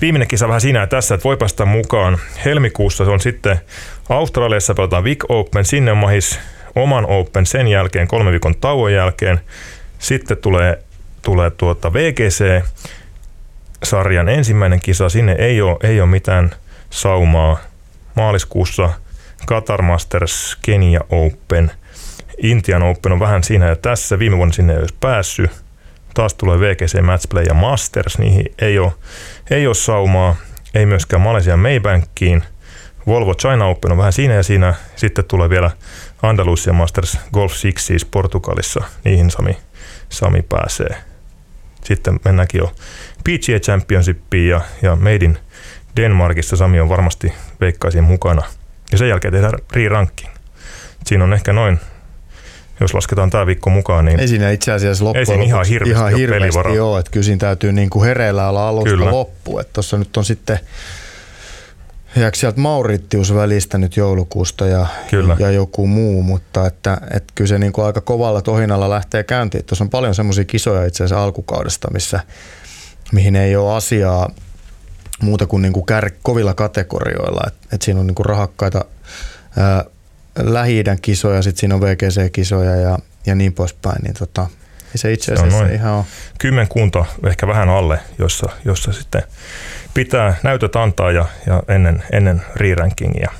Speaker 1: viimeinen kisa vähän siinä ja tässä, että voi päästä mukaan. Helmikuussa se on sitten Australiassa pelataan Vic Open, sinne mahis oman Open sen jälkeen, kolme viikon tauon jälkeen. Sitten tulee, tulee tuota VGC, sarjan ensimmäinen kisa, sinne ei ole, ei ole mitään saumaa. Maaliskuussa Qatar Masters, Kenya Open, Intian Open on vähän siinä ja tässä. Viime vuonna sinne ei olisi päässyt. Taas tulee VGC Matchplay ja Masters, niihin ei ole, ei ole saumaa. Ei myöskään Malesian Maybankiin. Volvo China Open on vähän siinä ja siinä. Sitten tulee vielä Andalusia Masters Golf Six siis Portugalissa. Niihin Sami, Sami pääsee. Sitten mennäänkin jo PGA Championshipiin ja, ja Made in Denmarkissa Sami on varmasti veikkaisin mukana. Ja sen jälkeen tehdään re-ranking. Siinä on ehkä noin, jos lasketaan tämä viikko mukaan, niin
Speaker 2: Ei siinä itse asiassa loppujen
Speaker 1: Ei siinä ihan hirveästi
Speaker 2: ihan
Speaker 1: ole
Speaker 2: hirveästi
Speaker 1: pelivaraa.
Speaker 2: joo, että kyllä siinä täytyy niin kuin hereillä olla alusta
Speaker 1: Kyllä.
Speaker 2: loppuun. Että tuossa nyt on sitten jääkö sieltä Mauritius välistä nyt joulukuusta ja,
Speaker 1: Kyllä.
Speaker 2: ja joku muu, mutta että, että kyllä se niin kuin aika kovalla tohinalla lähtee käyntiin. Tuossa on paljon semmoisia kisoja itse asiassa alkukaudesta, missä, mihin ei ole asiaa muuta kuin, niin kuin kär, kovilla kategorioilla. Et, et siinä on niin kuin rahakkaita ää, lähi kisoja, sitten siinä on VGC-kisoja ja, ja niin poispäin. Niin tota, se itse
Speaker 1: Se on
Speaker 2: asiassa ihan ole.
Speaker 1: kymmenkunta, ehkä vähän alle, jossa, jossa sitten pitää näytöt antaa ja, ja ennen, ennen re-rankingia.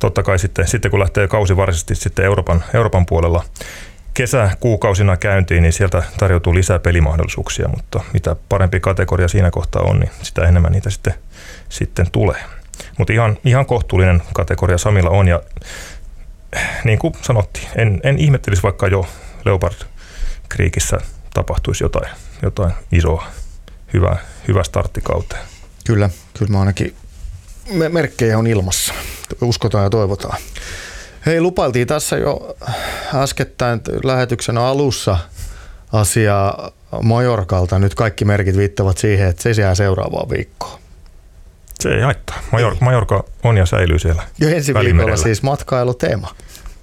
Speaker 1: Totta kai sitten, sitten kun lähtee kausi varsinaisesti sitten Euroopan, Euroopan puolella kesäkuukausina käyntiin, niin sieltä tarjoutuu lisää pelimahdollisuuksia, mutta mitä parempi kategoria siinä kohtaa on, niin sitä enemmän niitä sitten, sitten tulee. Mutta ihan, ihan kohtuullinen kategoria Samilla on ja niin kuin sanottiin, en, en ihmettelisi vaikka jo Leopard Creekissä tapahtuisi jotain, jotain isoa, hyvää, hyvää starttikauteen.
Speaker 2: Kyllä, kyllä mä ainakin me- merkkejä on ilmassa. Uskotaan ja toivotaan. Hei, lupailtiin tässä jo äskettäin lähetyksen alussa asiaa Majorkalta. Nyt kaikki merkit viittavat siihen, että se jää seuraavaan viikkoon.
Speaker 1: Se ei haittaa. Major, Majorka on ja säilyy siellä.
Speaker 2: Jo ensi viikolla siis matkailuteema.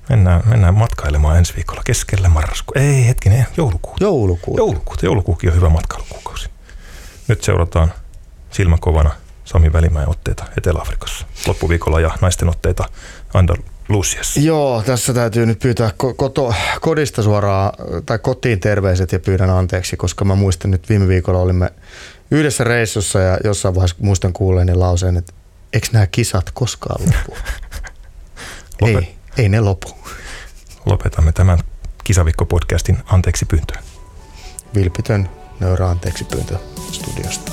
Speaker 1: Mennään, mennään matkailemaan ensi viikolla keskellä marraskuuta. Ei hetkinen, joulukuuta.
Speaker 2: Joulukuuta.
Speaker 1: Joulukuuta. Joulukuukin on hyvä matkailukuukausi. Nyt seurataan silmäkovana Sami Välimäen otteita Etelä-Afrikassa loppuviikolla ja naisten otteita Andalusiassa.
Speaker 2: Joo, tässä täytyy nyt pyytää ko- koto, kodista suoraan tai kotiin terveiset ja pyydän anteeksi, koska mä muistan nyt viime viikolla olimme yhdessä reissussa ja jossain vaiheessa muistan kuulleeni lauseen, että eikö nämä kisat koskaan lopu?
Speaker 1: Lopet-
Speaker 2: ei, ei ne lopu.
Speaker 1: Lopetamme tämän Kisavikko-podcastin anteeksi pyyntöön.
Speaker 2: Vilpitön nöyrä anteeksi pyyntö studiosta.